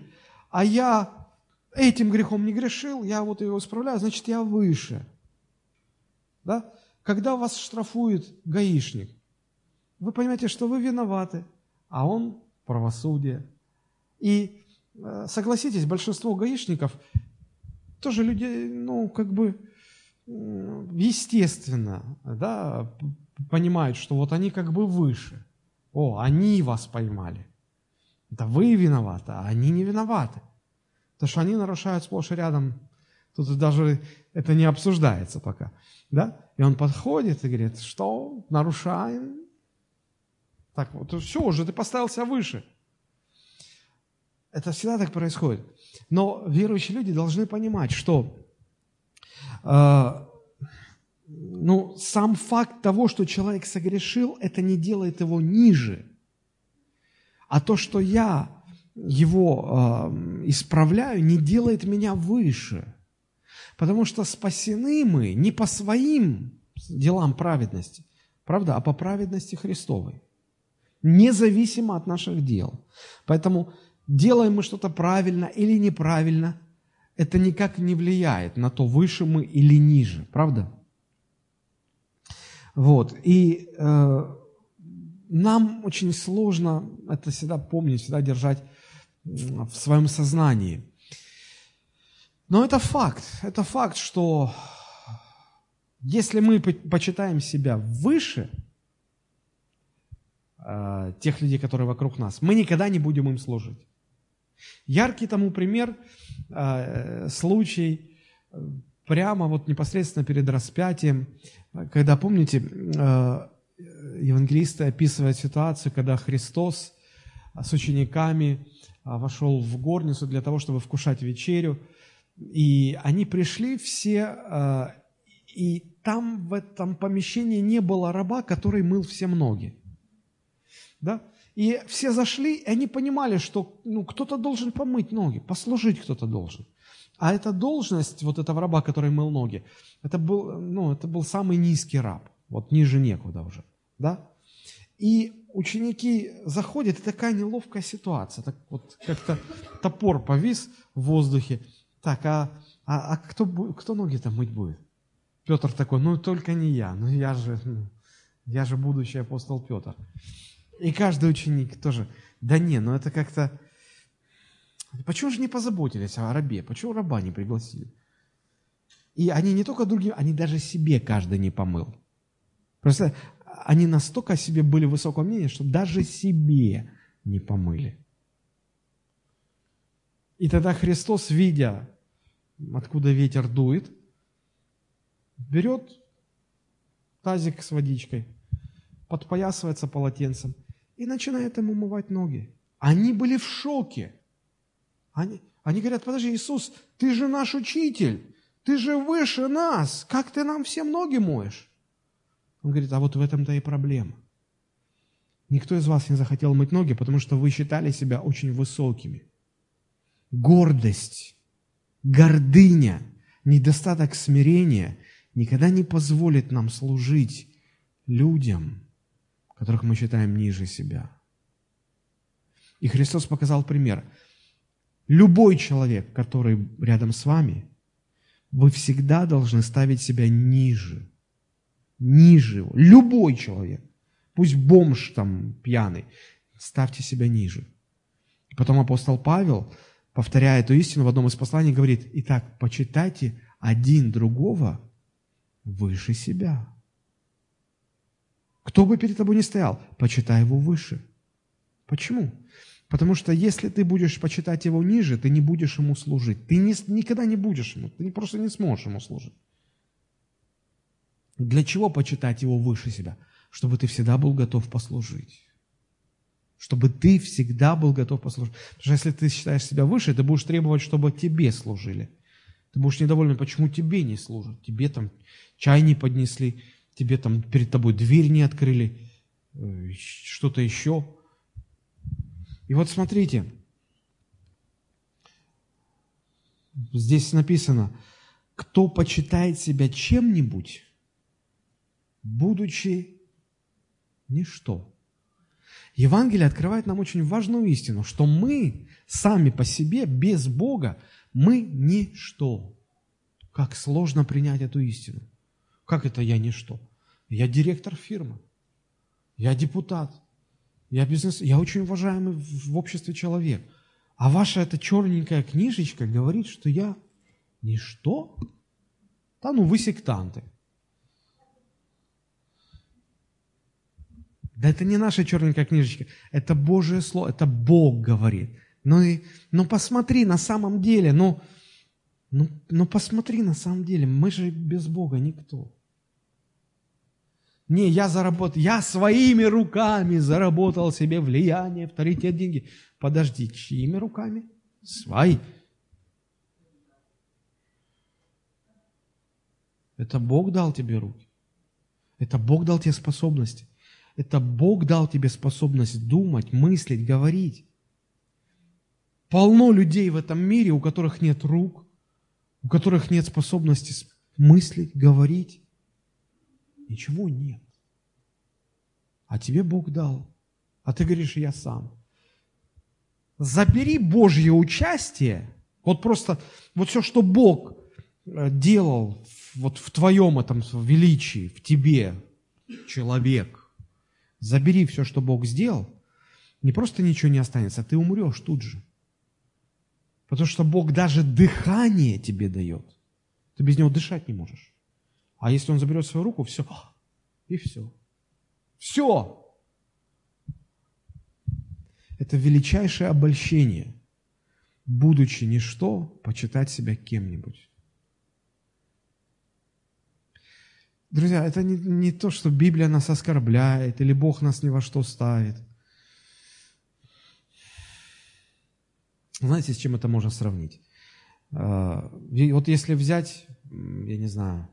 А я этим грехом не грешил, я вот его исправляю, значит, я выше. Да? Когда вас штрафует гаишник, вы понимаете, что вы виноваты, а он правосудие. И согласитесь, большинство гаишников тоже люди, ну, как бы, естественно, да, понимают, что вот они как бы выше. О, они вас поймали. Это вы виноваты, а они не виноваты. Потому что они нарушают сплошь и рядом. Тут даже это не обсуждается пока. Да? И он подходит и говорит, что нарушаем? Так вот, все, уже ты поставил себя выше. Это всегда так происходит. Но верующие люди должны понимать, что э, ну, сам факт того, что человек согрешил, это не делает его ниже. А то, что я его э, исправляю, не делает меня выше. Потому что спасены мы не по своим делам праведности, правда, а по праведности Христовой. Независимо от наших дел. Поэтому делаем мы что-то правильно или неправильно, это никак не влияет на то, выше мы или ниже, правда? Вот. И э, нам очень сложно это всегда помнить, всегда держать в своем сознании. Но это факт. Это факт, что если мы почитаем себя выше э, тех людей, которые вокруг нас, мы никогда не будем им служить. Яркий тому пример, э, случай э, прямо вот непосредственно перед распятием, когда, помните, э, евангелисты описывают ситуацию, когда Христос с учениками вошел в горницу для того, чтобы вкушать вечерю, и они пришли все, и там в этом помещении не было раба, который мыл все ноги. Да? И все зашли, и они понимали, что ну, кто-то должен помыть ноги, послужить кто-то должен. А эта должность вот этого раба, который мыл ноги, это был, ну, это был самый низкий раб, вот ниже некуда уже, да? И ученики заходят, и такая неловкая ситуация, так вот как-то топор повис в воздухе. Так, а, а, а кто, кто ноги-то мыть будет? Петр такой, ну только не я, ну я же, ну, я же будущий апостол Петр. И каждый ученик тоже, да не, ну это как-то... Почему же не позаботились о рабе? Почему раба не пригласили? И они не только другим, они даже себе каждый не помыл. Просто они настолько о себе были высокого мнения, что даже себе не помыли. И тогда Христос, видя, откуда ветер дует, берет тазик с водичкой, подпоясывается полотенцем – и начинает ему умывать ноги. Они были в шоке. Они, они говорят, подожди, Иисус, ты же наш учитель, ты же выше нас, как ты нам все ноги моешь? Он говорит, а вот в этом-то и проблема. Никто из вас не захотел мыть ноги, потому что вы считали себя очень высокими. Гордость, гордыня, недостаток смирения никогда не позволит нам служить людям – которых мы считаем ниже себя. И Христос показал пример. Любой человек, который рядом с вами, вы всегда должны ставить себя ниже. Ниже его. Любой человек. Пусть бомж там пьяный. Ставьте себя ниже. И потом апостол Павел, повторяя эту истину в одном из посланий, говорит, итак, почитайте один другого выше себя. Кто бы перед тобой ни стоял, почитай его выше. Почему? Потому что если ты будешь почитать его ниже, ты не будешь ему служить. Ты не, никогда не будешь ему, ты просто не сможешь ему служить. Для чего почитать его выше себя? Чтобы ты всегда был готов послужить. Чтобы ты всегда был готов послужить. Потому что если ты считаешь себя выше, ты будешь требовать, чтобы тебе служили. Ты будешь недоволен, почему тебе не служат. Тебе там чай не поднесли, тебе там перед тобой дверь не открыли, э, что-то еще. И вот смотрите, здесь написано, кто почитает себя чем-нибудь, будучи ничто. Евангелие открывает нам очень важную истину, что мы сами по себе, без Бога, мы ничто. Как сложно принять эту истину. Как это я ничто? Я директор фирмы. Я депутат. Я бизнес, я очень уважаемый в обществе человек. А ваша эта черненькая книжечка говорит, что я ничто? Да ну вы сектанты. Да это не наша черненькая книжечка, это Божье Слово, это Бог говорит. Ну и, ну посмотри, на самом деле, ну, ну, ну посмотри, на самом деле, мы же без Бога никто. Не, я заработал, я своими руками заработал себе влияние, авторитет, деньги. Подожди, чьими руками? Свои. Это Бог дал тебе руки. Это Бог дал тебе способности. Это Бог дал тебе способность думать, мыслить, говорить. Полно людей в этом мире, у которых нет рук, у которых нет способности мыслить, говорить. Ничего нет. А тебе Бог дал. А ты говоришь, я сам. Забери Божье участие, вот просто, вот все, что Бог э, делал вот в твоем этом величии, в тебе, человек, забери все, что Бог сделал, не просто ничего не останется, а ты умрешь тут же. Потому что Бог даже дыхание тебе дает. Ты без него дышать не можешь. А если он заберет свою руку, все, и все. Все. Это величайшее обольщение, будучи ничто, почитать себя кем-нибудь. Друзья, это не, не то, что Библия нас оскорбляет или Бог нас ни во что ставит. Знаете, с чем это можно сравнить? А, вот если взять, я не знаю,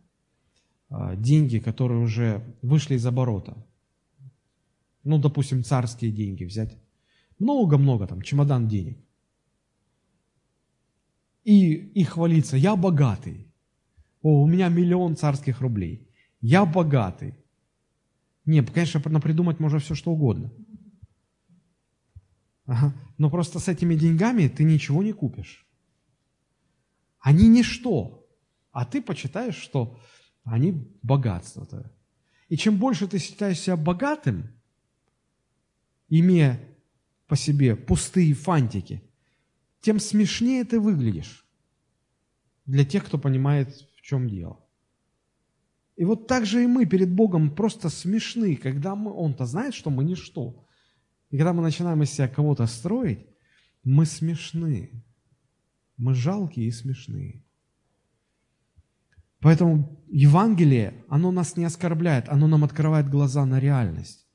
деньги, которые уже вышли из оборота, ну, допустим, царские деньги взять, много-много там, чемодан денег, и, и хвалиться, я богатый, о, у меня миллион царских рублей я богатый. Не, конечно, придумать можно все, что угодно. Ага. Но просто с этими деньгами ты ничего не купишь. Они ничто. А ты почитаешь, что они богатство. И чем больше ты считаешь себя богатым, имея по себе пустые фантики, тем смешнее ты выглядишь для тех, кто понимает, в чем дело. И вот так же и мы перед Богом просто смешны, когда мы, Он-то знает, что мы ничто. И когда мы начинаем из себя кого-то строить, мы смешны. Мы жалкие и смешные. Поэтому Евангелие, оно нас не оскорбляет, оно нам открывает глаза на реальность.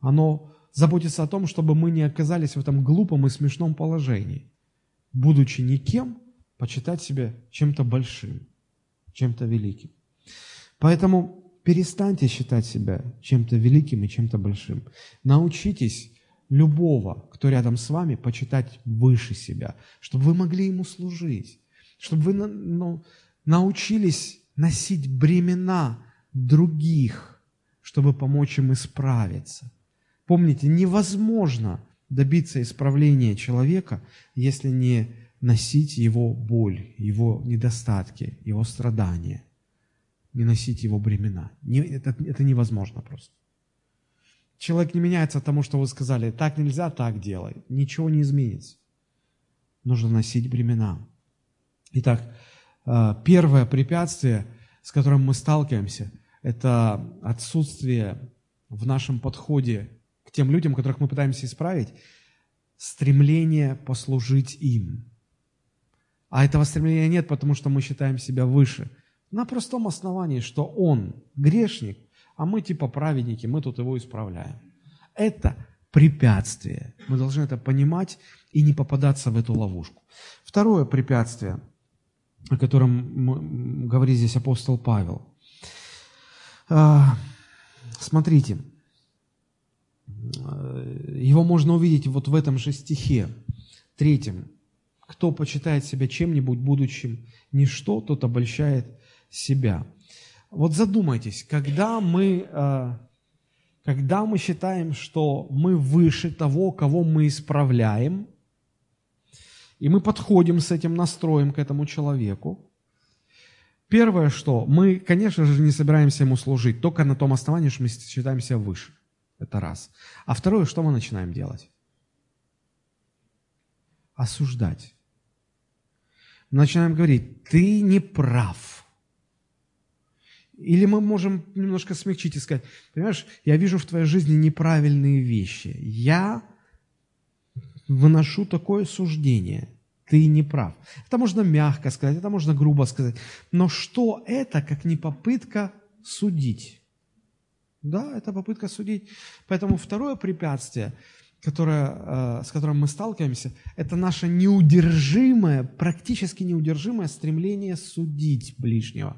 Оно заботится о том, чтобы мы не оказались в этом глупом и смешном положении. Будучи никем, почитать себя чем-то большим, чем-то великим. Поэтому перестаньте считать себя чем-то великим и чем-то большим. Научитесь любого, кто рядом с вами, почитать выше себя, чтобы вы могли ему служить, чтобы вы ну, научились носить бремена других, чтобы помочь им исправиться. Помните, невозможно добиться исправления человека, если не носить его боль, его недостатки, его страдания – не носить его бремена. Не, это, это невозможно просто. Человек не меняется от того, что вы сказали, так нельзя, так делай. Ничего не изменится. Нужно носить бремена. Итак, первое препятствие, с которым мы сталкиваемся, это отсутствие в нашем подходе к тем людям, которых мы пытаемся исправить, стремление послужить им. А этого стремления нет, потому что мы считаем себя выше – на простом основании, что он грешник, а мы типа праведники, мы тут его исправляем. Это препятствие. Мы должны это понимать и не попадаться в эту ловушку. Второе препятствие, о котором говорит здесь апостол Павел. А, смотрите, его можно увидеть вот в этом же стихе, третьем. Кто почитает себя чем-нибудь будущим ничто, тот обольщает себя. Вот задумайтесь, когда мы, э, когда мы считаем, что мы выше того, кого мы исправляем, и мы подходим с этим настроем к этому человеку, первое, что мы, конечно же, не собираемся ему служить только на том основании, что мы считаемся выше. Это раз. А второе, что мы начинаем делать? Осуждать. Начинаем говорить, ты не прав Или мы можем немножко смягчить и сказать, понимаешь, я вижу в твоей жизни неправильные вещи. Я выношу такое суждение. Ты не прав. Это можно мягко сказать, это можно грубо сказать. Но что это, как не попытка судить? Да, это попытка судить. Поэтому второе препятствие, которое, э, с которым мы сталкиваемся, это наше неудержимое, практически неудержимое стремление судить ближнего,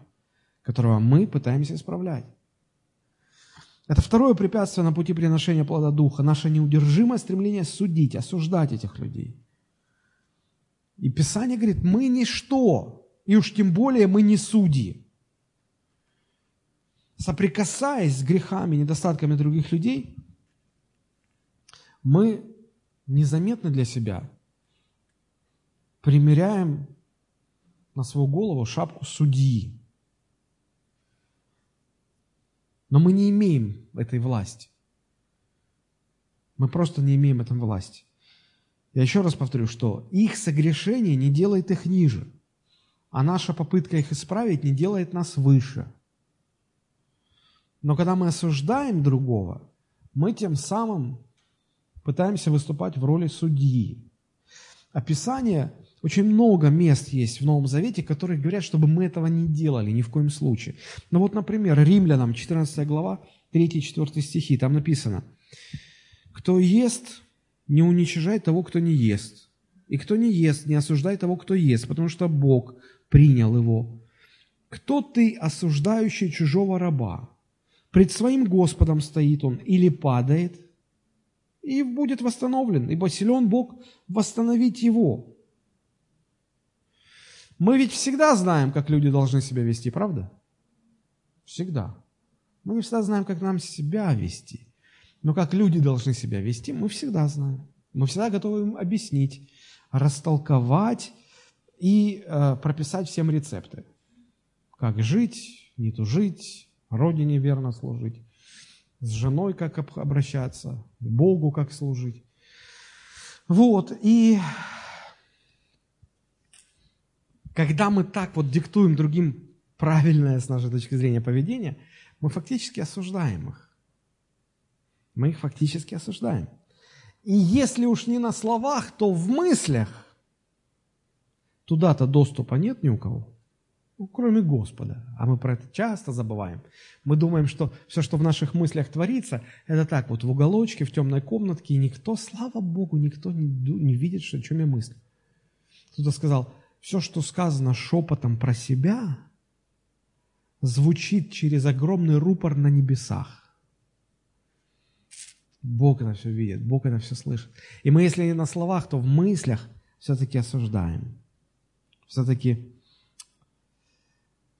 которого мы пытаемся исправлять. Это второе препятствие на пути приношения плода Духа, наше неудержимое стремление судить, осуждать этих людей. И Писание говорит, мы ничто, и уж тем более мы не судьи соприкасаясь с грехами, недостатками других людей, мы незаметно для себя примеряем на свою голову шапку судьи. Но мы не имеем этой власти. Мы просто не имеем этой власти. Я еще раз повторю, что их согрешение не делает их ниже, а наша попытка их исправить не делает нас выше – но когда мы осуждаем другого, мы тем самым пытаемся выступать в роли судьи. Описание, очень много мест есть в Новом Завете, которые говорят, чтобы мы этого не делали ни в коем случае. Ну вот, например, Римлянам, 14 глава, 3-4 стихи, там написано, «Кто ест, не уничижай того, кто не ест, и кто не ест, не осуждай того, кто ест, потому что Бог принял его. Кто ты, осуждающий чужого раба? Пред своим Господом стоит он или падает, и будет восстановлен, ибо силен Бог восстановить его. Мы ведь всегда знаем, как люди должны себя вести, правда? Всегда. Мы не всегда знаем, как нам себя вести. Но как люди должны себя вести, мы всегда знаем. Мы всегда готовы им объяснить, растолковать и э, прописать всем рецепты. Как жить, не тужить, Родине верно служить, с женой как обращаться, Богу как служить. Вот, и когда мы так вот диктуем другим правильное, с нашей точки зрения, поведение, мы фактически осуждаем их. Мы их фактически осуждаем. И если уж не на словах, то в мыслях туда-то доступа нет ни у кого. Ну, кроме Господа. А мы про это часто забываем. Мы думаем, что все, что в наших мыслях творится, это так вот в уголочке, в темной комнатке, и никто, слава Богу, никто не, не видит, что, о чем я мыслю. Кто-то сказал, все, что сказано шепотом про себя, звучит через огромный рупор на небесах. Бог это все видит, Бог это все слышит. И мы, если не на словах, то в мыслях все-таки осуждаем. Все-таки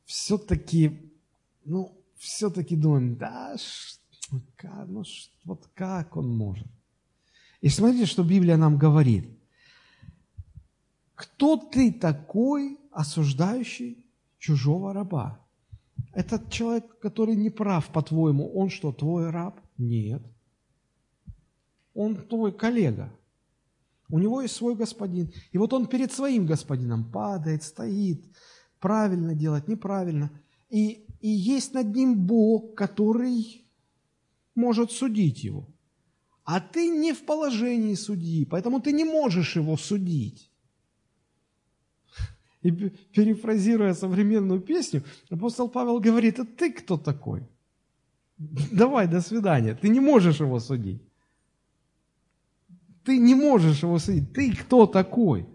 все-таки, ну, все-таки думаем, да, ну, вот как он может? И смотрите, что Библия нам говорит. Кто ты такой, осуждающий чужого раба? Этот человек, который не прав, по-твоему, он что, твой раб? Нет. Он твой коллега. У него есть свой господин. И вот он перед своим господином падает, стоит, правильно делать, неправильно. И, и есть над ним Бог, который может судить его. А ты не в положении судьи, поэтому ты не можешь его судить. И перефразируя современную песню, апостол Павел говорит, а ты кто такой? Давай, до свидания. Ты не можешь его судить. Ты не можешь его судить. Ты кто такой?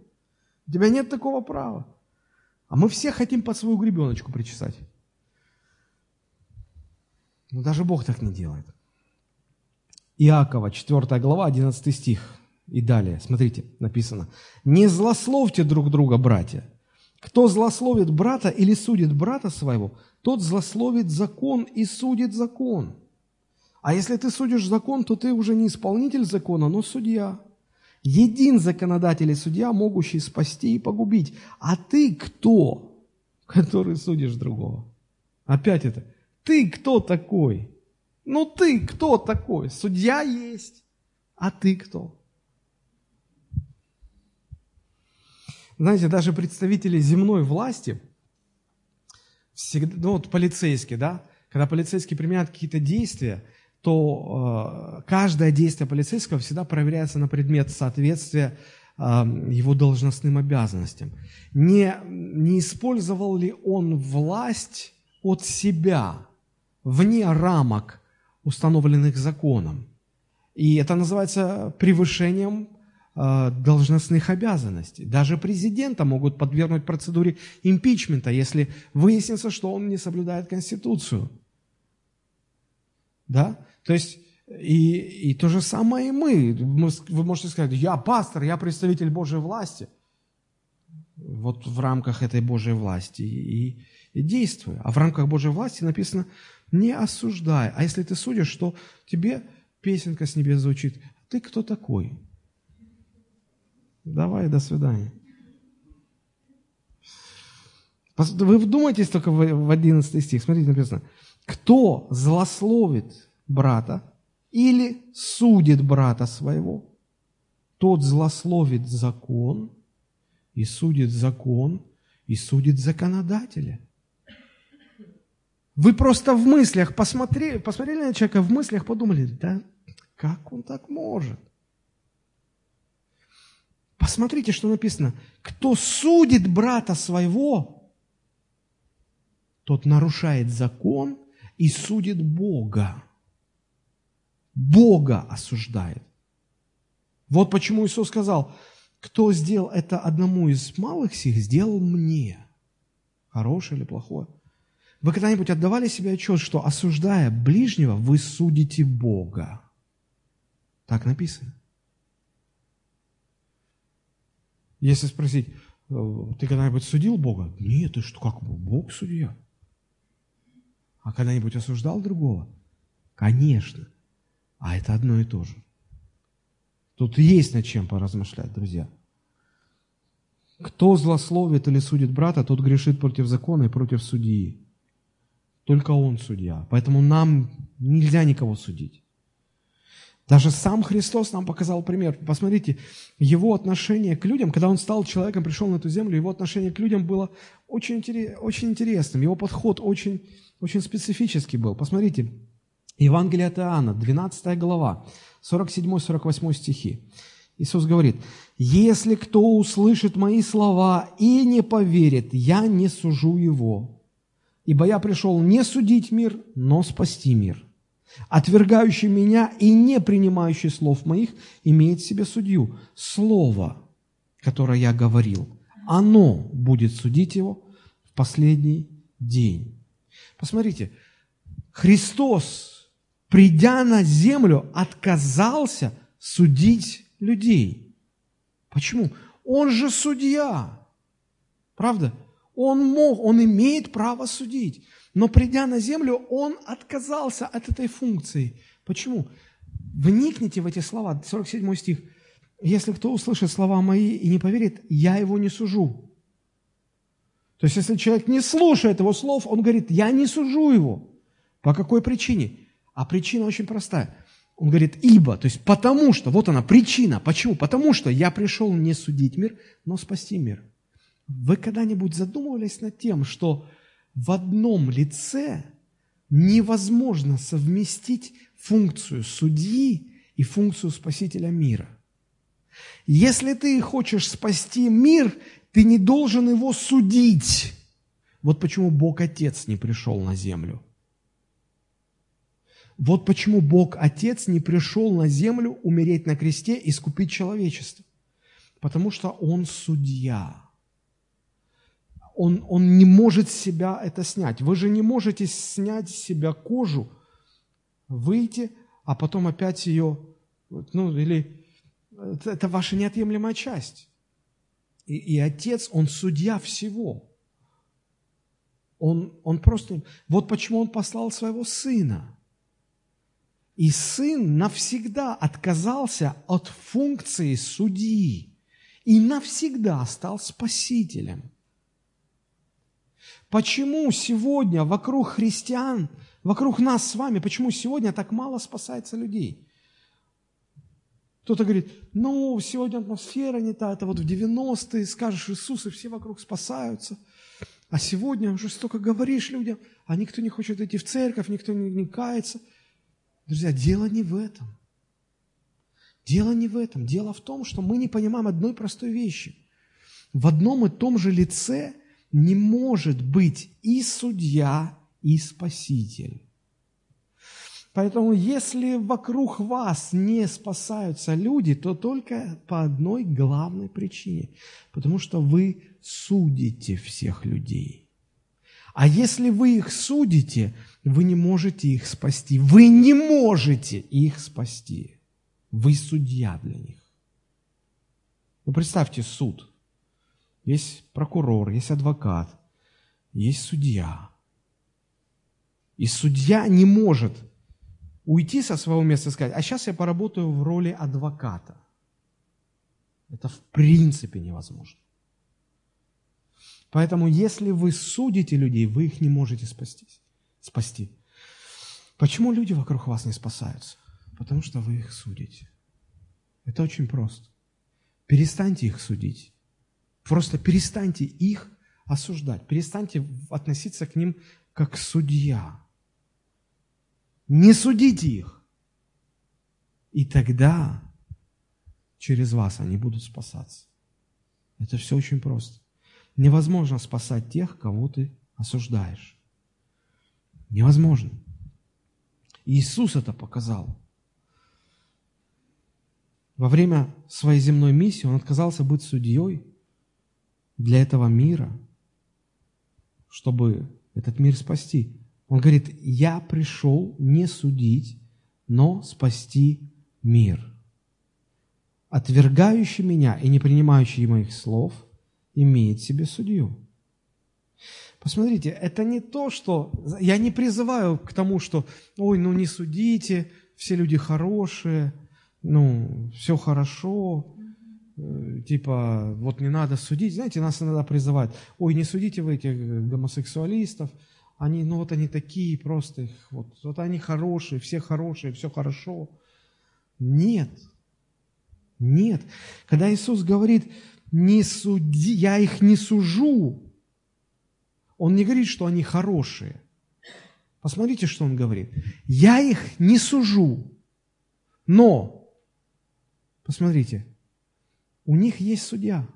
У тебя нет такого права. А мы все хотим под свою гребеночку причесать. Но даже Бог так не делает. Иакова, 4 глава, 11 стих. И далее, смотрите, написано. «Не злословьте друг друга, братья. Кто злословит брата или судит брата своего, тот злословит закон и судит закон. А если ты судишь закон, то ты уже не исполнитель закона, но судья. Един законодатель и судья, могущий спасти и погубить. А ты кто, который судишь другого? Опять это. Ты кто такой? Ну ты кто такой? Судья есть. А ты кто? Знаете, даже представители земной власти, всегда, ну вот полицейский, да, когда полицейский применяет какие-то действия, то э, каждое действие полицейского всегда проверяется на предмет соответствия э, его должностным обязанностям. Не, не использовал ли он власть от себя, вне рамок, установленных законом. И это называется превышением должностных обязанностей. Даже президента могут подвергнуть процедуре импичмента, если выяснится, что он не соблюдает Конституцию. Да? То есть, и, и то же самое и мы. Вы можете сказать, я пастор, я представитель Божьей власти. Вот в рамках этой Божьей власти и, и действую. А в рамках Божьей власти написано, не осуждай. А если ты судишь, что тебе песенка с небес звучит. Ты кто такой? Давай, до свидания. Вы вдумайтесь только в 11 стих. Смотрите, написано. Кто злословит брата или судит брата своего, тот злословит закон и судит закон и судит законодателя. Вы просто в мыслях посмотрели, посмотрели на человека, в мыслях подумали, да как он так может? Посмотрите, что написано. Кто судит брата своего, тот нарушает закон и судит Бога. Бога осуждает. Вот почему Иисус сказал, кто сделал это одному из малых сих, сделал мне. Хорошее или плохое? Вы когда-нибудь отдавали себе отчет, что осуждая ближнего, вы судите Бога? Так написано. Если спросить, «Э, ты когда-нибудь судил Бога? Нет, ты что, как Бог судья? А когда-нибудь осуждал другого? Конечно. А это одно и то же. Тут есть над чем поразмышлять, друзья. Кто злословит или судит брата, тот грешит против закона и против судьи. Только Он судья. Поэтому нам нельзя никого судить. Даже сам Христос нам показал пример. Посмотрите, его отношение к людям, когда он стал человеком, пришел на эту землю, его отношение к людям было очень, очень интересным. Его подход очень, очень специфический был. Посмотрите, Евангелие от Иоанна, 12 глава, 47-48 стихи. Иисус говорит, «Если кто услышит мои слова и не поверит, я не сужу его, Ибо я пришел не судить мир, но спасти мир. Отвергающий меня и не принимающий слов моих имеет в себе судью. Слово, которое я говорил, оно будет судить его в последний день. Посмотрите, Христос, придя на землю, отказался судить людей. Почему? Он же судья. Правда? Он мог, он имеет право судить. Но придя на землю, он отказался от этой функции. Почему? Вникните в эти слова, 47 стих. «Если кто услышит слова мои и не поверит, я его не сужу». То есть, если человек не слушает его слов, он говорит, я не сужу его. По какой причине? А причина очень простая. Он говорит, ибо, то есть потому что, вот она причина. Почему? Потому что я пришел не судить мир, но спасти мир. Вы когда-нибудь задумывались над тем, что в одном лице невозможно совместить функцию судьи и функцию спасителя мира? Если ты хочешь спасти мир, ты не должен его судить. Вот почему Бог Отец не пришел на землю. Вот почему Бог Отец не пришел на землю умереть на кресте и искупить человечество. Потому что Он судья он, он не может себя это снять. Вы же не можете снять с себя кожу, выйти, а потом опять ее, ну, или это ваша неотъемлемая часть. И, и Отец, Он судья всего. Он, он просто... Вот почему Он послал Своего Сына. И Сын навсегда отказался от функции судьи и навсегда стал Спасителем – Почему сегодня вокруг христиан, вокруг нас с вами, почему сегодня так мало спасается людей? Кто-то говорит, ну, сегодня атмосфера не та, это вот в 90-е, скажешь Иисус, и все вокруг спасаются. А сегодня уже столько говоришь людям, а никто не хочет идти в церковь, никто не, не кается. Друзья, дело не в этом. Дело не в этом. Дело в том, что мы не понимаем одной простой вещи. В одном и том же лице не может быть и судья, и спаситель. Поэтому если вокруг вас не спасаются люди, то только по одной главной причине. Потому что вы судите всех людей. А если вы их судите, вы не можете их спасти. Вы не можете их спасти. Вы судья для них. Ну, представьте суд. Есть прокурор, есть адвокат, есть судья. И судья не может уйти со своего места и сказать, а сейчас я поработаю в роли адвоката. Это в принципе невозможно. Поэтому, если вы судите людей, вы их не можете спастись, спасти. Почему люди вокруг вас не спасаются? Потому что вы их судите. Это очень просто. Перестаньте их судить. Просто перестаньте их осуждать. Перестаньте относиться к ним как судья. Не судите их. И тогда через вас они будут спасаться. Это все очень просто. Невозможно спасать тех, кого ты осуждаешь. Невозможно. Иисус это показал. Во время своей земной миссии Он отказался быть судьей для этого мира, чтобы этот мир спасти. Он говорит, я пришел не судить, но спасти мир. Отвергающий меня и не принимающий моих слов имеет себе судью. Посмотрите, это не то, что... Я не призываю к тому, что, ой, ну не судите, все люди хорошие, ну, все хорошо, типа, вот не надо судить. Знаете, нас иногда призывают, ой, не судите вы этих гомосексуалистов, они, ну вот они такие просто, их, вот, вот они хорошие, все хорошие, все хорошо. Нет, нет. Когда Иисус говорит, не суди, я их не сужу, Он не говорит, что они хорошие. Посмотрите, что Он говорит. Я их не сужу, но, посмотрите, у них есть судья.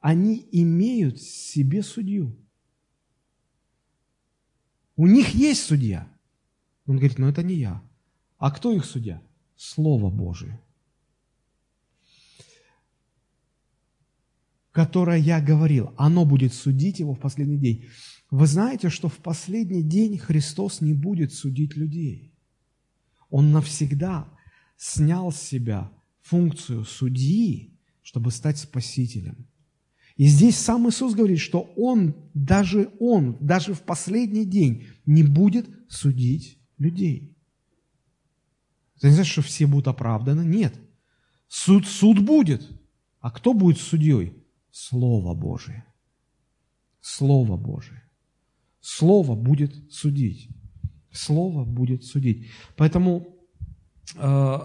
Они имеют себе судью. У них есть судья. Он говорит, но это не я. А кто их судья? Слово Божие. Которое я говорил, оно будет судить его в последний день. Вы знаете, что в последний день Христос не будет судить людей. Он навсегда снял с себя функцию судьи, чтобы стать спасителем. И здесь сам Иисус говорит, что Он, даже Он, даже в последний день не будет судить людей. Это не значит, что все будут оправданы. Нет. Суд, суд будет. А кто будет судьей? Слово Божие. Слово Божие. Слово будет судить. Слово будет судить. Поэтому э,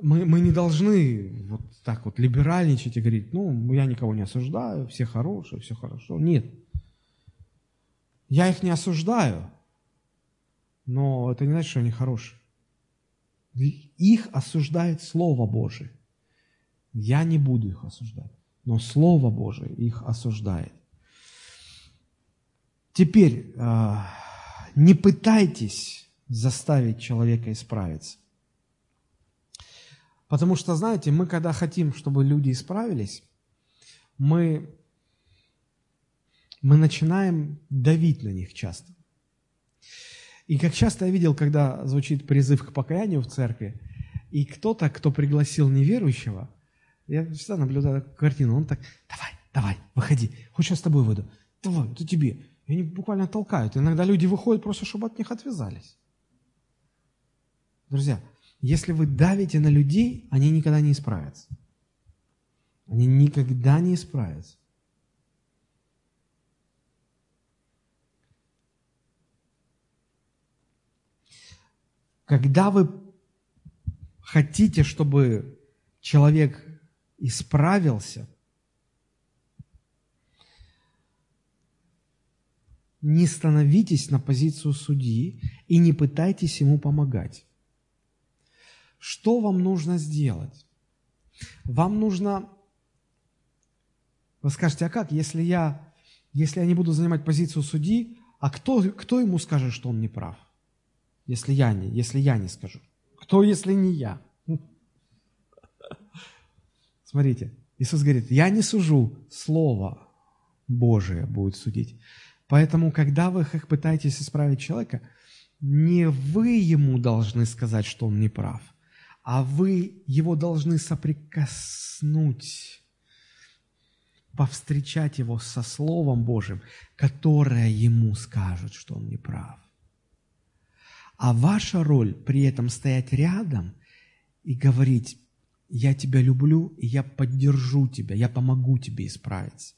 мы, мы не должны вот так вот либеральничать и говорить, ну, я никого не осуждаю, все хорошие, все хорошо. Нет. Я их не осуждаю, но это не значит, что они хорошие. Их осуждает Слово Божие. Я не буду их осуждать, но Слово Божие их осуждает. Теперь а, не пытайтесь заставить человека исправиться. Потому что, знаете, мы когда хотим, чтобы люди исправились, мы, мы начинаем давить на них часто. И как часто я видел, когда звучит призыв к покаянию в церкви, и кто-то, кто пригласил неверующего, я всегда наблюдаю картину, он так, давай, давай, выходи, хочешь я с тобой выйду? Давай, это тебе. И они буквально толкают. Иногда люди выходят просто, чтобы от них отвязались. Друзья, если вы давите на людей, они никогда не исправятся. Они никогда не исправятся. Когда вы хотите, чтобы человек исправился, не становитесь на позицию судьи и не пытайтесь ему помогать. Что вам нужно сделать? Вам нужно... Вы скажете, а как, если я, если я не буду занимать позицию судьи, а кто, кто ему скажет, что он не прав? Если я не, если я не скажу. Кто, если не я? Смотрите, Иисус говорит, я не сужу, Слово Божие будет судить. Поэтому, когда вы пытаетесь исправить человека, не вы ему должны сказать, что он не прав, а вы его должны соприкоснуть, повстречать его со Словом Божьим, которое ему скажет, что он не прав. А ваша роль при этом стоять рядом и говорить, я тебя люблю, и я поддержу тебя, я помогу тебе исправиться.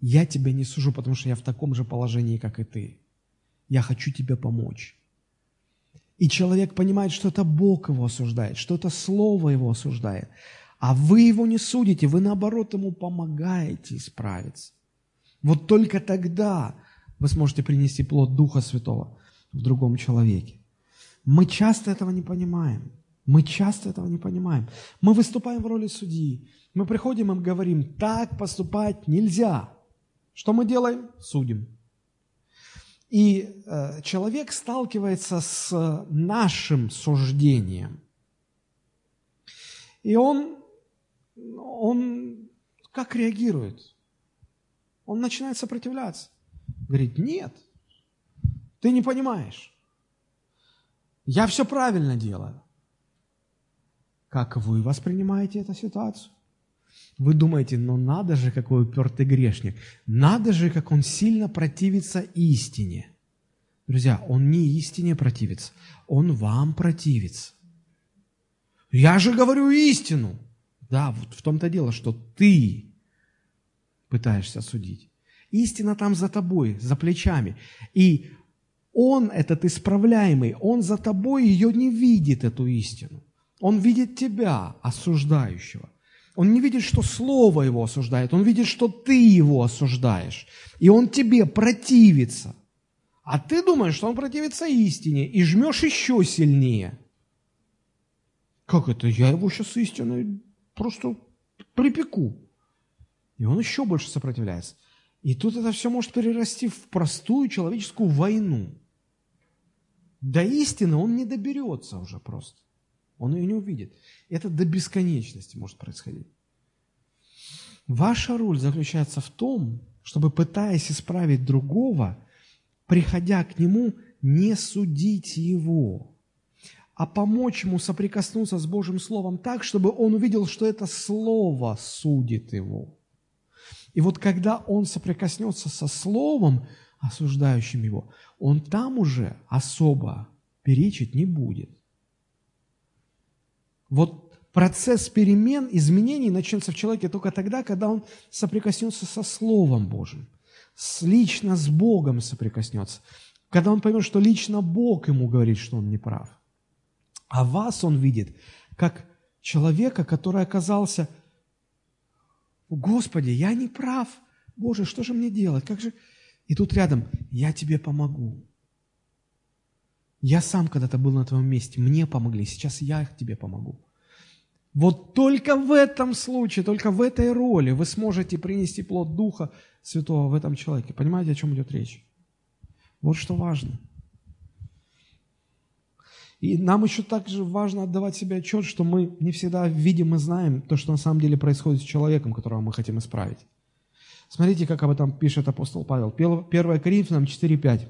Я тебя не сужу, потому что я в таком же положении, как и ты. Я хочу тебе помочь. И человек понимает, что это Бог его осуждает, что это Слово его осуждает. А вы его не судите, вы наоборот ему помогаете исправиться. Вот только тогда вы сможете принести плод Духа Святого в другом человеке. Мы часто этого не понимаем. Мы часто этого не понимаем. Мы выступаем в роли судьи. Мы приходим и говорим, так поступать нельзя. Что мы делаем? Судим. И э, человек сталкивается с нашим суждением. И он, он как реагирует? Он начинает сопротивляться. Говорит, нет, ты не понимаешь. Я все правильно делаю. Как вы воспринимаете эту ситуацию? Вы думаете, ну надо же, какой упертый грешник. Надо же, как он сильно противится истине. Друзья, он не истине противится, он вам противится. Я же говорю истину. Да, вот в том-то дело, что ты пытаешься судить. Истина там за тобой, за плечами. И он, этот исправляемый, он за тобой ее не видит, эту истину. Он видит тебя, осуждающего. Он не видит, что Слово его осуждает, он видит, что ты его осуждаешь. И он тебе противится. А ты думаешь, что он противится истине и жмешь еще сильнее. Как это? Я его сейчас истиной просто припеку. И он еще больше сопротивляется. И тут это все может перерасти в простую человеческую войну. До истины он не доберется уже просто. Он ее не увидит. Это до бесконечности может происходить. Ваша роль заключается в том, чтобы, пытаясь исправить другого, приходя к нему, не судить его, а помочь ему соприкоснуться с Божьим Словом так, чтобы он увидел, что это Слово судит его. И вот когда он соприкоснется со Словом, осуждающим его, он там уже особо перечить не будет. Вот процесс перемен, изменений начнется в человеке только тогда, когда он соприкоснется со Словом Божьим, с, лично с Богом соприкоснется, когда он поймет, что лично Бог ему говорит, что он не прав. А вас он видит как человека, который оказался, Господи, я не прав, Боже, что же мне делать, как же... И тут рядом, я тебе помогу. Я сам когда-то был на твоем месте, мне помогли, сейчас я тебе помогу. Вот только в этом случае, только в этой роли вы сможете принести плод Духа Святого в этом человеке. Понимаете, о чем идет речь? Вот что важно. И нам еще также важно отдавать себе отчет, что мы не всегда видим и знаем то, что на самом деле происходит с человеком, которого мы хотим исправить. Смотрите, как об этом пишет апостол Павел. 1 Коринфянам 4.5.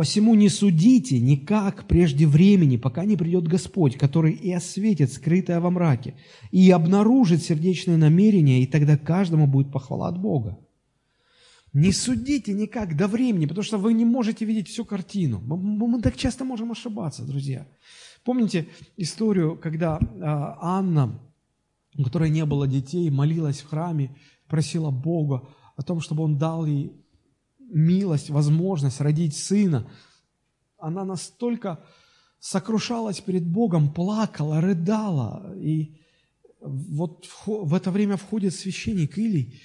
Посему не судите никак прежде времени, пока не придет Господь, который и осветит скрытое во мраке, и обнаружит сердечные намерения, и тогда каждому будет похвала от Бога. Не судите никак до времени, потому что вы не можете видеть всю картину. Мы, мы так часто можем ошибаться, друзья. Помните историю, когда а, Анна, у которой не было детей, молилась в храме, просила Бога о том, чтобы Он дал ей милость, возможность родить сына, она настолько сокрушалась перед Богом, плакала, рыдала. И вот в это время входит священник Илий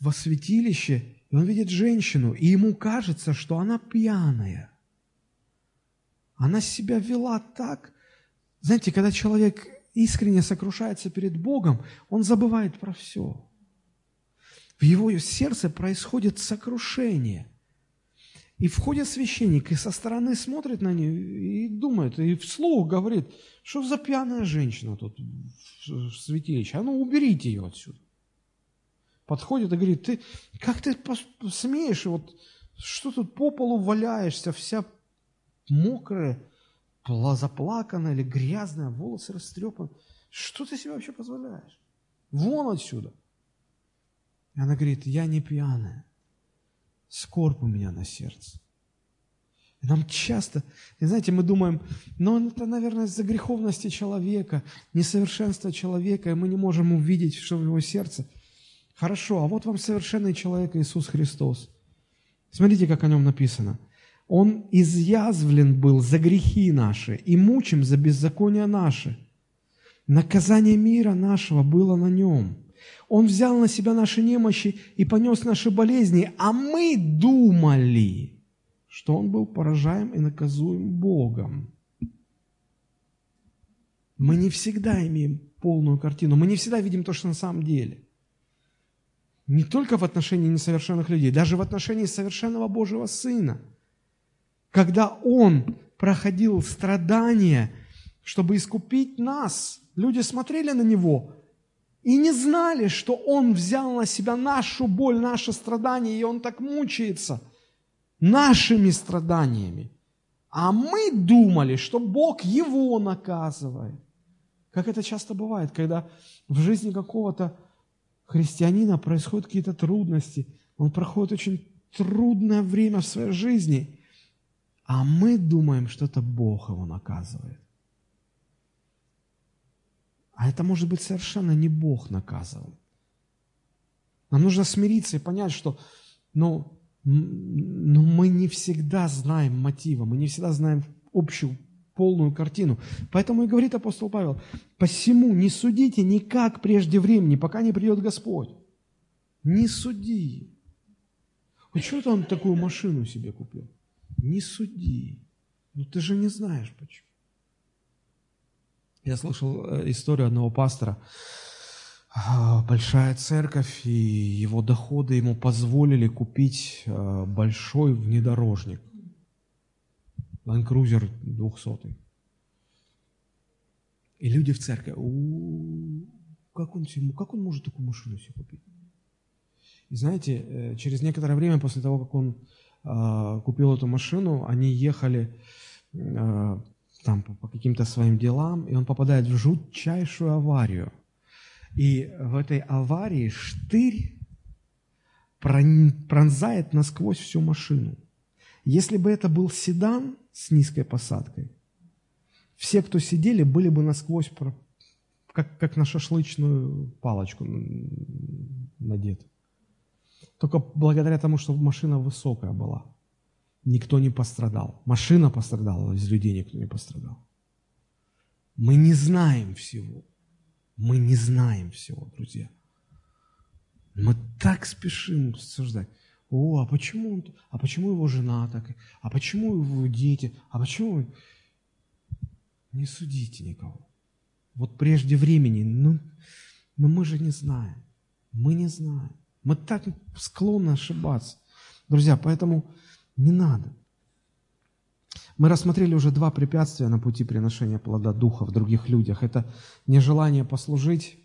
во святилище и он видит женщину, и ему кажется, что она пьяная. Она себя вела так. Знаете, когда человек искренне сокрушается перед Богом, он забывает про все. В его сердце происходит сокрушение. И входит священник, и со стороны смотрит на нее и думает, и вслух говорит, что за пьяная женщина тут в святилище, а ну уберите ее отсюда подходит и говорит, ты, как ты смеешь, вот что тут по полу валяешься, вся мокрая, заплаканная или грязная, волосы растрепаны. Что ты себе вообще позволяешь? Вон отсюда. И она говорит, я не пьяная, скорбь у меня на сердце. И нам часто, и знаете, мы думаем, ну это, наверное, из-за греховности человека, несовершенства человека, и мы не можем увидеть, что в его сердце – Хорошо, а вот вам совершенный человек Иисус Христос. Смотрите, как о нем написано. Он изъязвлен был за грехи наши и мучим за беззакония наши. Наказание мира нашего было на нем. Он взял на себя наши немощи и понес наши болезни, а мы думали, что он был поражаем и наказуем Богом. Мы не всегда имеем полную картину, мы не всегда видим то, что на самом деле. Не только в отношении несовершенных людей, даже в отношении совершенного Божьего Сына. Когда Он проходил страдания, чтобы искупить нас, люди смотрели на Него и не знали, что Он взял на себя нашу боль, наше страдание, и Он так мучается нашими страданиями. А мы думали, что Бог его наказывает. Как это часто бывает, когда в жизни какого-то христианина происходят какие-то трудности, он проходит очень трудное время в своей жизни, а мы думаем, что это Бог его наказывает. А это может быть совершенно не Бог наказывал. Нам нужно смириться и понять, что ну, но мы не всегда знаем мотива, мы не всегда знаем общую полную картину. Поэтому и говорит апостол Павел, посему не судите никак прежде времени, пока не придет Господь. Не суди. Вот что он такую машину себе купил? Не суди. Ну ты же не знаешь почему. Я слышал э, историю одного пастора. А, большая церковь, и его доходы ему позволили купить э, большой внедорожник. Cruiser 200. И люди в церкви, как он, как он может такую машину себе купить? И знаете, э, через некоторое время после того, как он купил эту машину, они ехали там по, каким-то своим делам, и он попадает в жутчайшую аварию. И в этой аварии штырь пронзает насквозь всю машину. Если бы это был седан, с низкой посадкой. Все, кто сидели, были бы насквозь, как, как на шашлычную палочку надет. Только благодаря тому, что машина высокая была, никто не пострадал. Машина пострадала, из людей никто не пострадал. Мы не знаем всего. Мы не знаем всего, друзья. Мы так спешим обсуждать. О, а почему, он, а почему его жена так? А почему его дети? А почему... Не судите никого. Вот прежде времени, ну, но мы же не знаем. Мы не знаем. Мы так склонны ошибаться. Друзья, поэтому не надо. Мы рассмотрели уже два препятствия на пути приношения плода Духа в других людях. Это нежелание послужить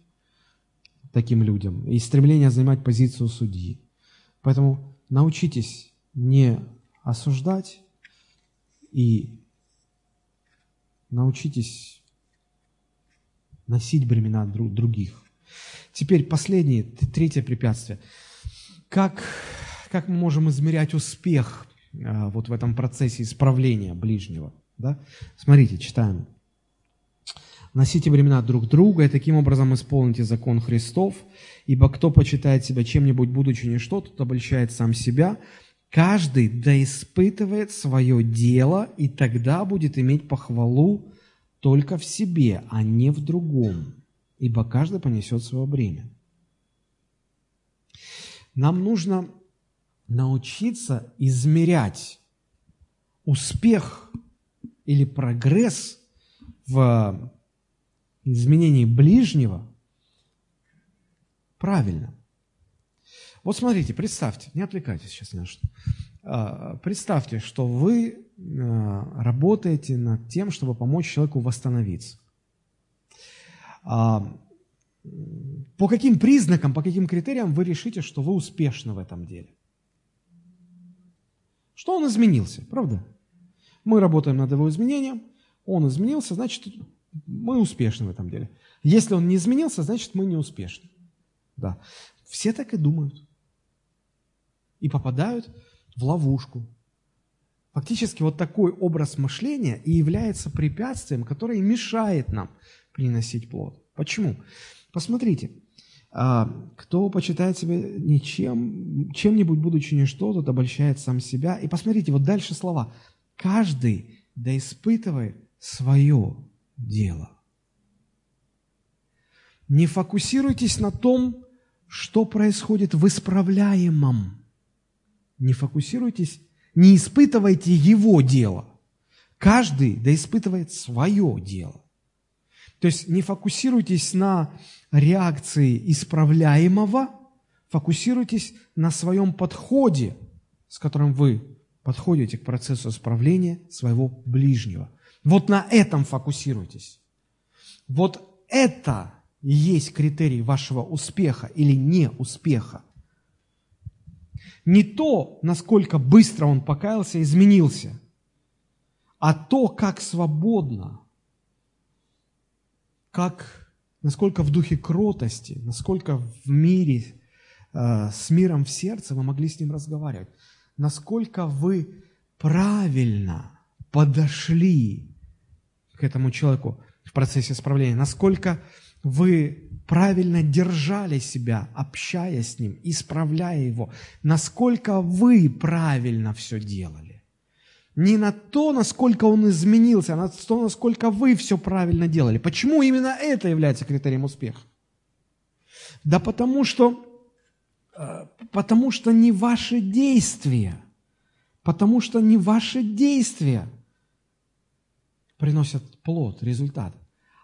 таким людям и стремление занимать позицию судьи. Поэтому научитесь не осуждать и научитесь носить бремена других. Теперь последнее, третье препятствие. Как, как мы можем измерять успех вот в этом процессе исправления ближнего? Да? Смотрите, читаем. Носите времена друг друга, и таким образом исполните закон Христов, ибо кто почитает себя чем-нибудь, будучи ничто, тот обольщает сам себя. Каждый да испытывает свое дело, и тогда будет иметь похвалу только в себе, а не в другом, ибо каждый понесет свое бремя. Нам нужно научиться измерять успех или прогресс в изменении ближнего правильно. Вот смотрите, представьте, не отвлекайтесь сейчас что. А, представьте, что вы а, работаете над тем, чтобы помочь человеку восстановиться. По каким признакам, по каким критериям вы решите, что вы успешны в этом деле? Что он изменился, правда? Мы работаем над его изменением, он изменился, значит, мы успешны в этом деле. Если он не изменился, значит, мы не успешны. Да. Все так и думают. И попадают в ловушку. Фактически вот такой образ мышления и является препятствием, которое мешает нам приносить плод. Почему? Посмотрите, кто почитает себя ничем, чем-нибудь, будучи ничто, тот обольщает сам себя. И посмотрите, вот дальше слова. Каждый да испытывает свое дело. Не фокусируйтесь на том, что происходит в исправляемом. Не фокусируйтесь, не испытывайте его дело. Каждый да испытывает свое дело. То есть не фокусируйтесь на реакции исправляемого, фокусируйтесь на своем подходе, с которым вы подходите к процессу исправления своего ближнего. Вот на этом фокусируйтесь. Вот это и есть критерий вашего успеха или неуспеха. Не то, насколько быстро он покаялся, изменился, а то, как свободно как, насколько в духе кротости, насколько в мире, э, с миром в сердце вы могли с ним разговаривать, насколько вы правильно подошли к этому человеку в процессе исправления, насколько вы правильно держали себя, общаясь с ним, исправляя его, насколько вы правильно все делали. Не на то, насколько он изменился, а на то, насколько вы все правильно делали. Почему именно это является критерием успеха? Да потому что, э, потому что не ваши действия, потому что не ваши действия приносят плод, результат,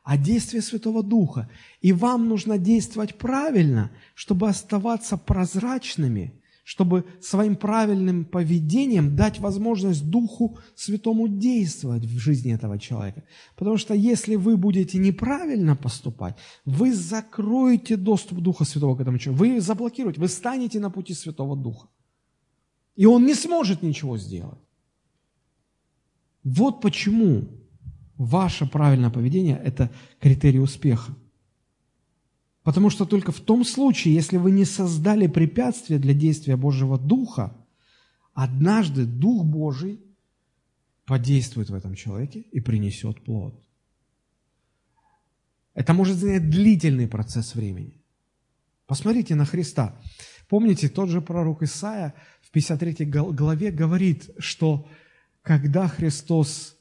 а действия Святого Духа. И вам нужно действовать правильно, чтобы оставаться прозрачными – чтобы своим правильным поведением дать возможность Духу Святому действовать в жизни этого человека. Потому что если вы будете неправильно поступать, вы закроете доступ Духа Святого к этому человеку, вы заблокируете, вы станете на пути Святого Духа. И он не сможет ничего сделать. Вот почему ваше правильное поведение – это критерий успеха. Потому что только в том случае, если вы не создали препятствия для действия Божьего Духа, однажды Дух Божий подействует в этом человеке и принесет плод. Это может занять длительный процесс времени. Посмотрите на Христа. Помните, тот же пророк Исаия в 53 главе говорит, что когда Христос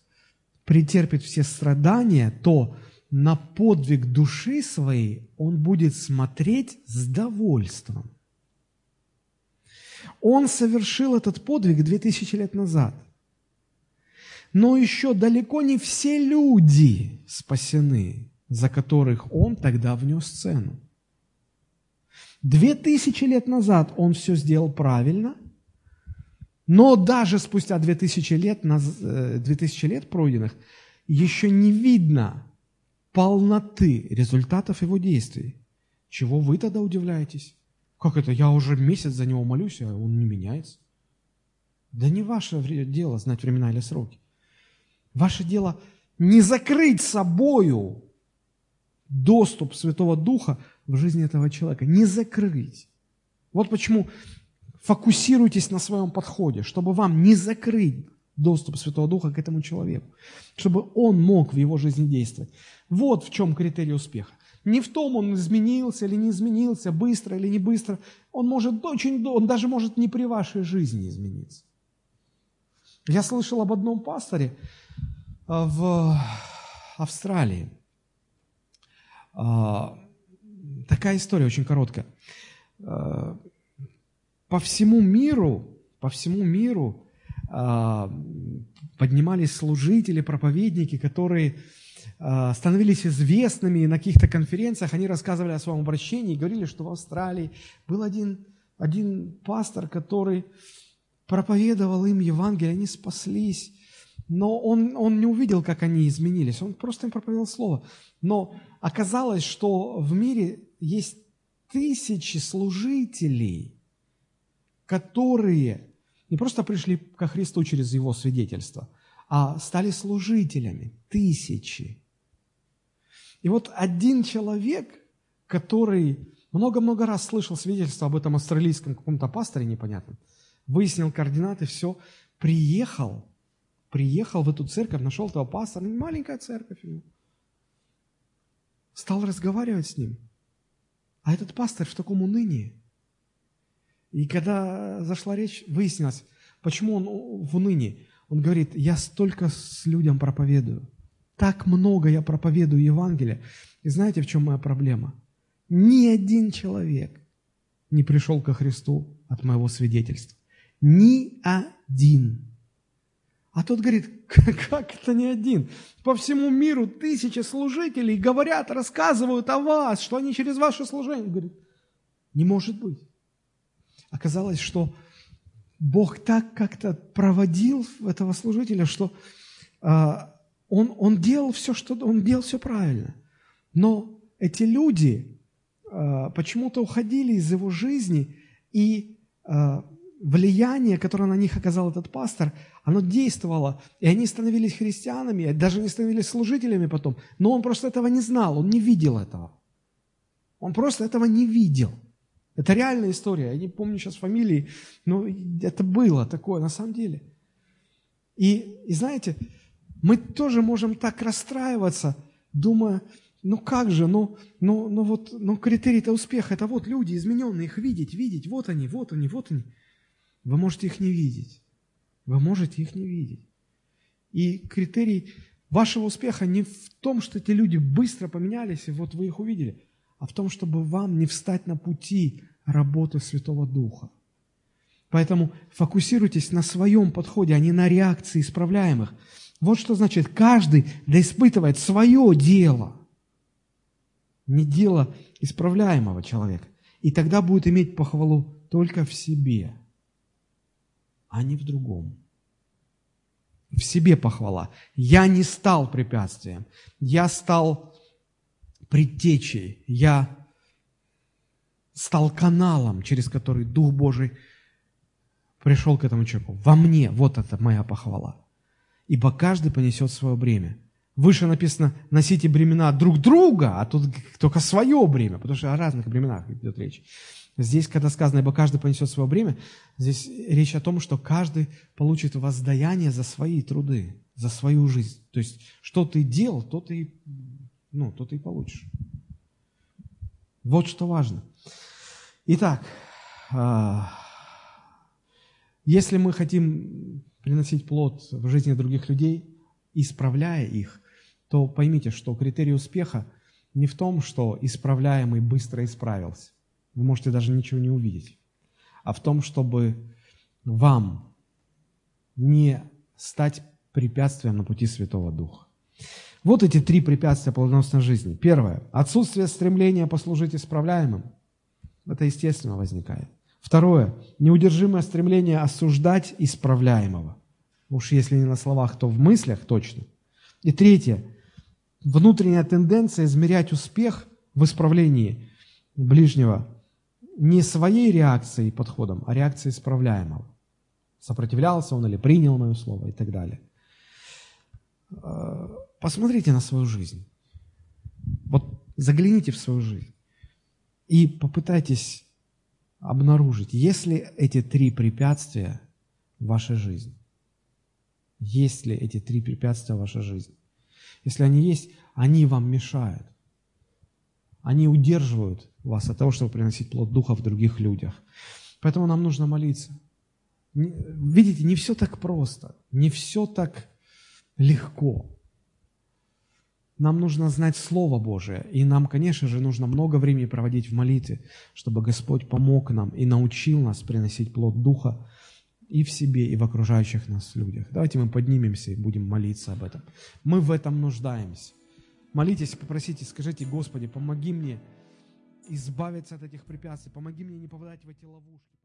претерпит все страдания, то на подвиг души своей он будет смотреть с довольством. Он совершил этот подвиг две тысячи лет назад. Но еще далеко не все люди спасены, за которых он тогда внес цену. Две тысячи лет назад он все сделал правильно, но даже спустя две тысячи лет, э, две тысячи лет пройденных, еще не видно полноты результатов его действий. Чего вы тогда удивляетесь? Как это? Я уже месяц за него молюсь, а он не меняется. Да не ваше дело знать времена или сроки. Ваше дело не закрыть собою доступ Святого Духа в жизнь этого человека. Не закрыть. Вот почему фокусируйтесь на своем подходе, чтобы вам не закрыть доступ Святого Духа к этому человеку, чтобы он мог в его жизни действовать. Вот в чем критерий успеха. Не в том, он изменился или не изменился, быстро или не быстро. Он может очень, он даже может не при вашей жизни измениться. Я слышал об одном пасторе а, в Австралии. А, такая история очень короткая. А, по всему миру по всему миру поднимались служители, проповедники, которые а, становились известными на каких-то конференциях, они рассказывали о своем обращении и говорили, что в Австралии был один, один пастор, который проповедовал им Евангелие, они спаслись, но он, он не увидел, как они изменились, он просто им проповедовал Слово. Но оказалось, что в мире есть тысячи служителей, которые не просто пришли ко Христу через Его свидетельство, а стали служителями. Тысячи. И вот один человек, который много-много раз слышал свидетельство об этом австралийском каком-то пасторе непонятном, выяснил координаты, все, приехал, приехал в эту церковь, нашел этого пастора, ну, маленькая церковь ему, стал разговаривать с ним. А этот пастор в таком унынии – и когда зашла речь, выяснилось, почему он в унынии. Он говорит, я столько с людям проповедую, так много я проповедую Евангелие. И знаете, в чем моя проблема? Ни один человек не пришел ко Христу от моего свидетельства. Ни один. А тот говорит, как это не один? По всему миру тысячи служителей говорят, рассказывают о вас, что они через ваше служение. Говорит, не может быть. Оказалось, что Бог так как-то проводил этого служителя, что а, он, он делал все, что он делал все правильно. Но эти люди а, почему-то уходили из его жизни, и а, влияние, которое на них оказал этот пастор, оно действовало, и они становились христианами, даже не становились служителями потом, но он просто этого не знал, он не видел этого. Он просто этого не видел – это реальная история. Я не помню сейчас фамилии, но это было такое на самом деле. И, и знаете, мы тоже можем так расстраиваться, думая, ну как же, ну, ну, ну вот, ну критерий-то успеха, это вот люди измененные, их видеть, видеть, вот они, вот они, вот они. Вы можете их не видеть. Вы можете их не видеть. И критерий вашего успеха не в том, что эти люди быстро поменялись, и вот вы их увидели, а в том, чтобы вам не встать на пути работы Святого Духа. Поэтому фокусируйтесь на своем подходе, а не на реакции исправляемых. Вот что значит, каждый да испытывает свое дело, не дело исправляемого человека. И тогда будет иметь похвалу только в себе, а не в другом. В себе похвала. Я не стал препятствием, я стал предтечей, я стал каналом, через который Дух Божий пришел к этому человеку. Во мне, вот это моя похвала. Ибо каждый понесет свое бремя. Выше написано, носите бремена друг друга, а тут только свое бремя, потому что о разных бременах идет речь. Здесь, когда сказано, ибо каждый понесет свое бремя, здесь речь о том, что каждый получит воздаяние за свои труды, за свою жизнь. То есть, что ты делал, то ты, ну, то ты и получишь. Вот что важно. Итак, а, если мы хотим приносить плод в жизни других людей, исправляя их, то поймите, что критерий успеха не в том, что исправляемый быстро исправился. Вы можете даже ничего не увидеть. А в том, чтобы вам не стать препятствием на пути Святого Духа. Вот эти три препятствия плодоносной жизни. Первое – отсутствие стремления послужить исправляемым – это естественно возникает. Второе. Неудержимое стремление осуждать исправляемого. Уж если не на словах, то в мыслях точно. И третье. Внутренняя тенденция измерять успех в исправлении ближнего не своей реакцией и подходом, а реакцией исправляемого. Сопротивлялся он или принял мое слово и так далее. Посмотрите на свою жизнь. Вот загляните в свою жизнь. И попытайтесь обнаружить, есть ли эти три препятствия в вашей жизни. Есть ли эти три препятствия в вашей жизни? Если они есть, они вам мешают. Они удерживают вас от того, чтобы приносить плод Духа в других людях. Поэтому нам нужно молиться. Видите, не все так просто, не все так легко. Нам нужно знать Слово Божие, и нам, конечно же, нужно много времени проводить в молитве, чтобы Господь помог нам и научил нас приносить плод Духа и в себе, и в окружающих нас людях. Давайте мы поднимемся и будем молиться об этом. Мы в этом нуждаемся. Молитесь, попросите, скажите, Господи, помоги мне избавиться от этих препятствий, помоги мне не попадать в эти ловушки.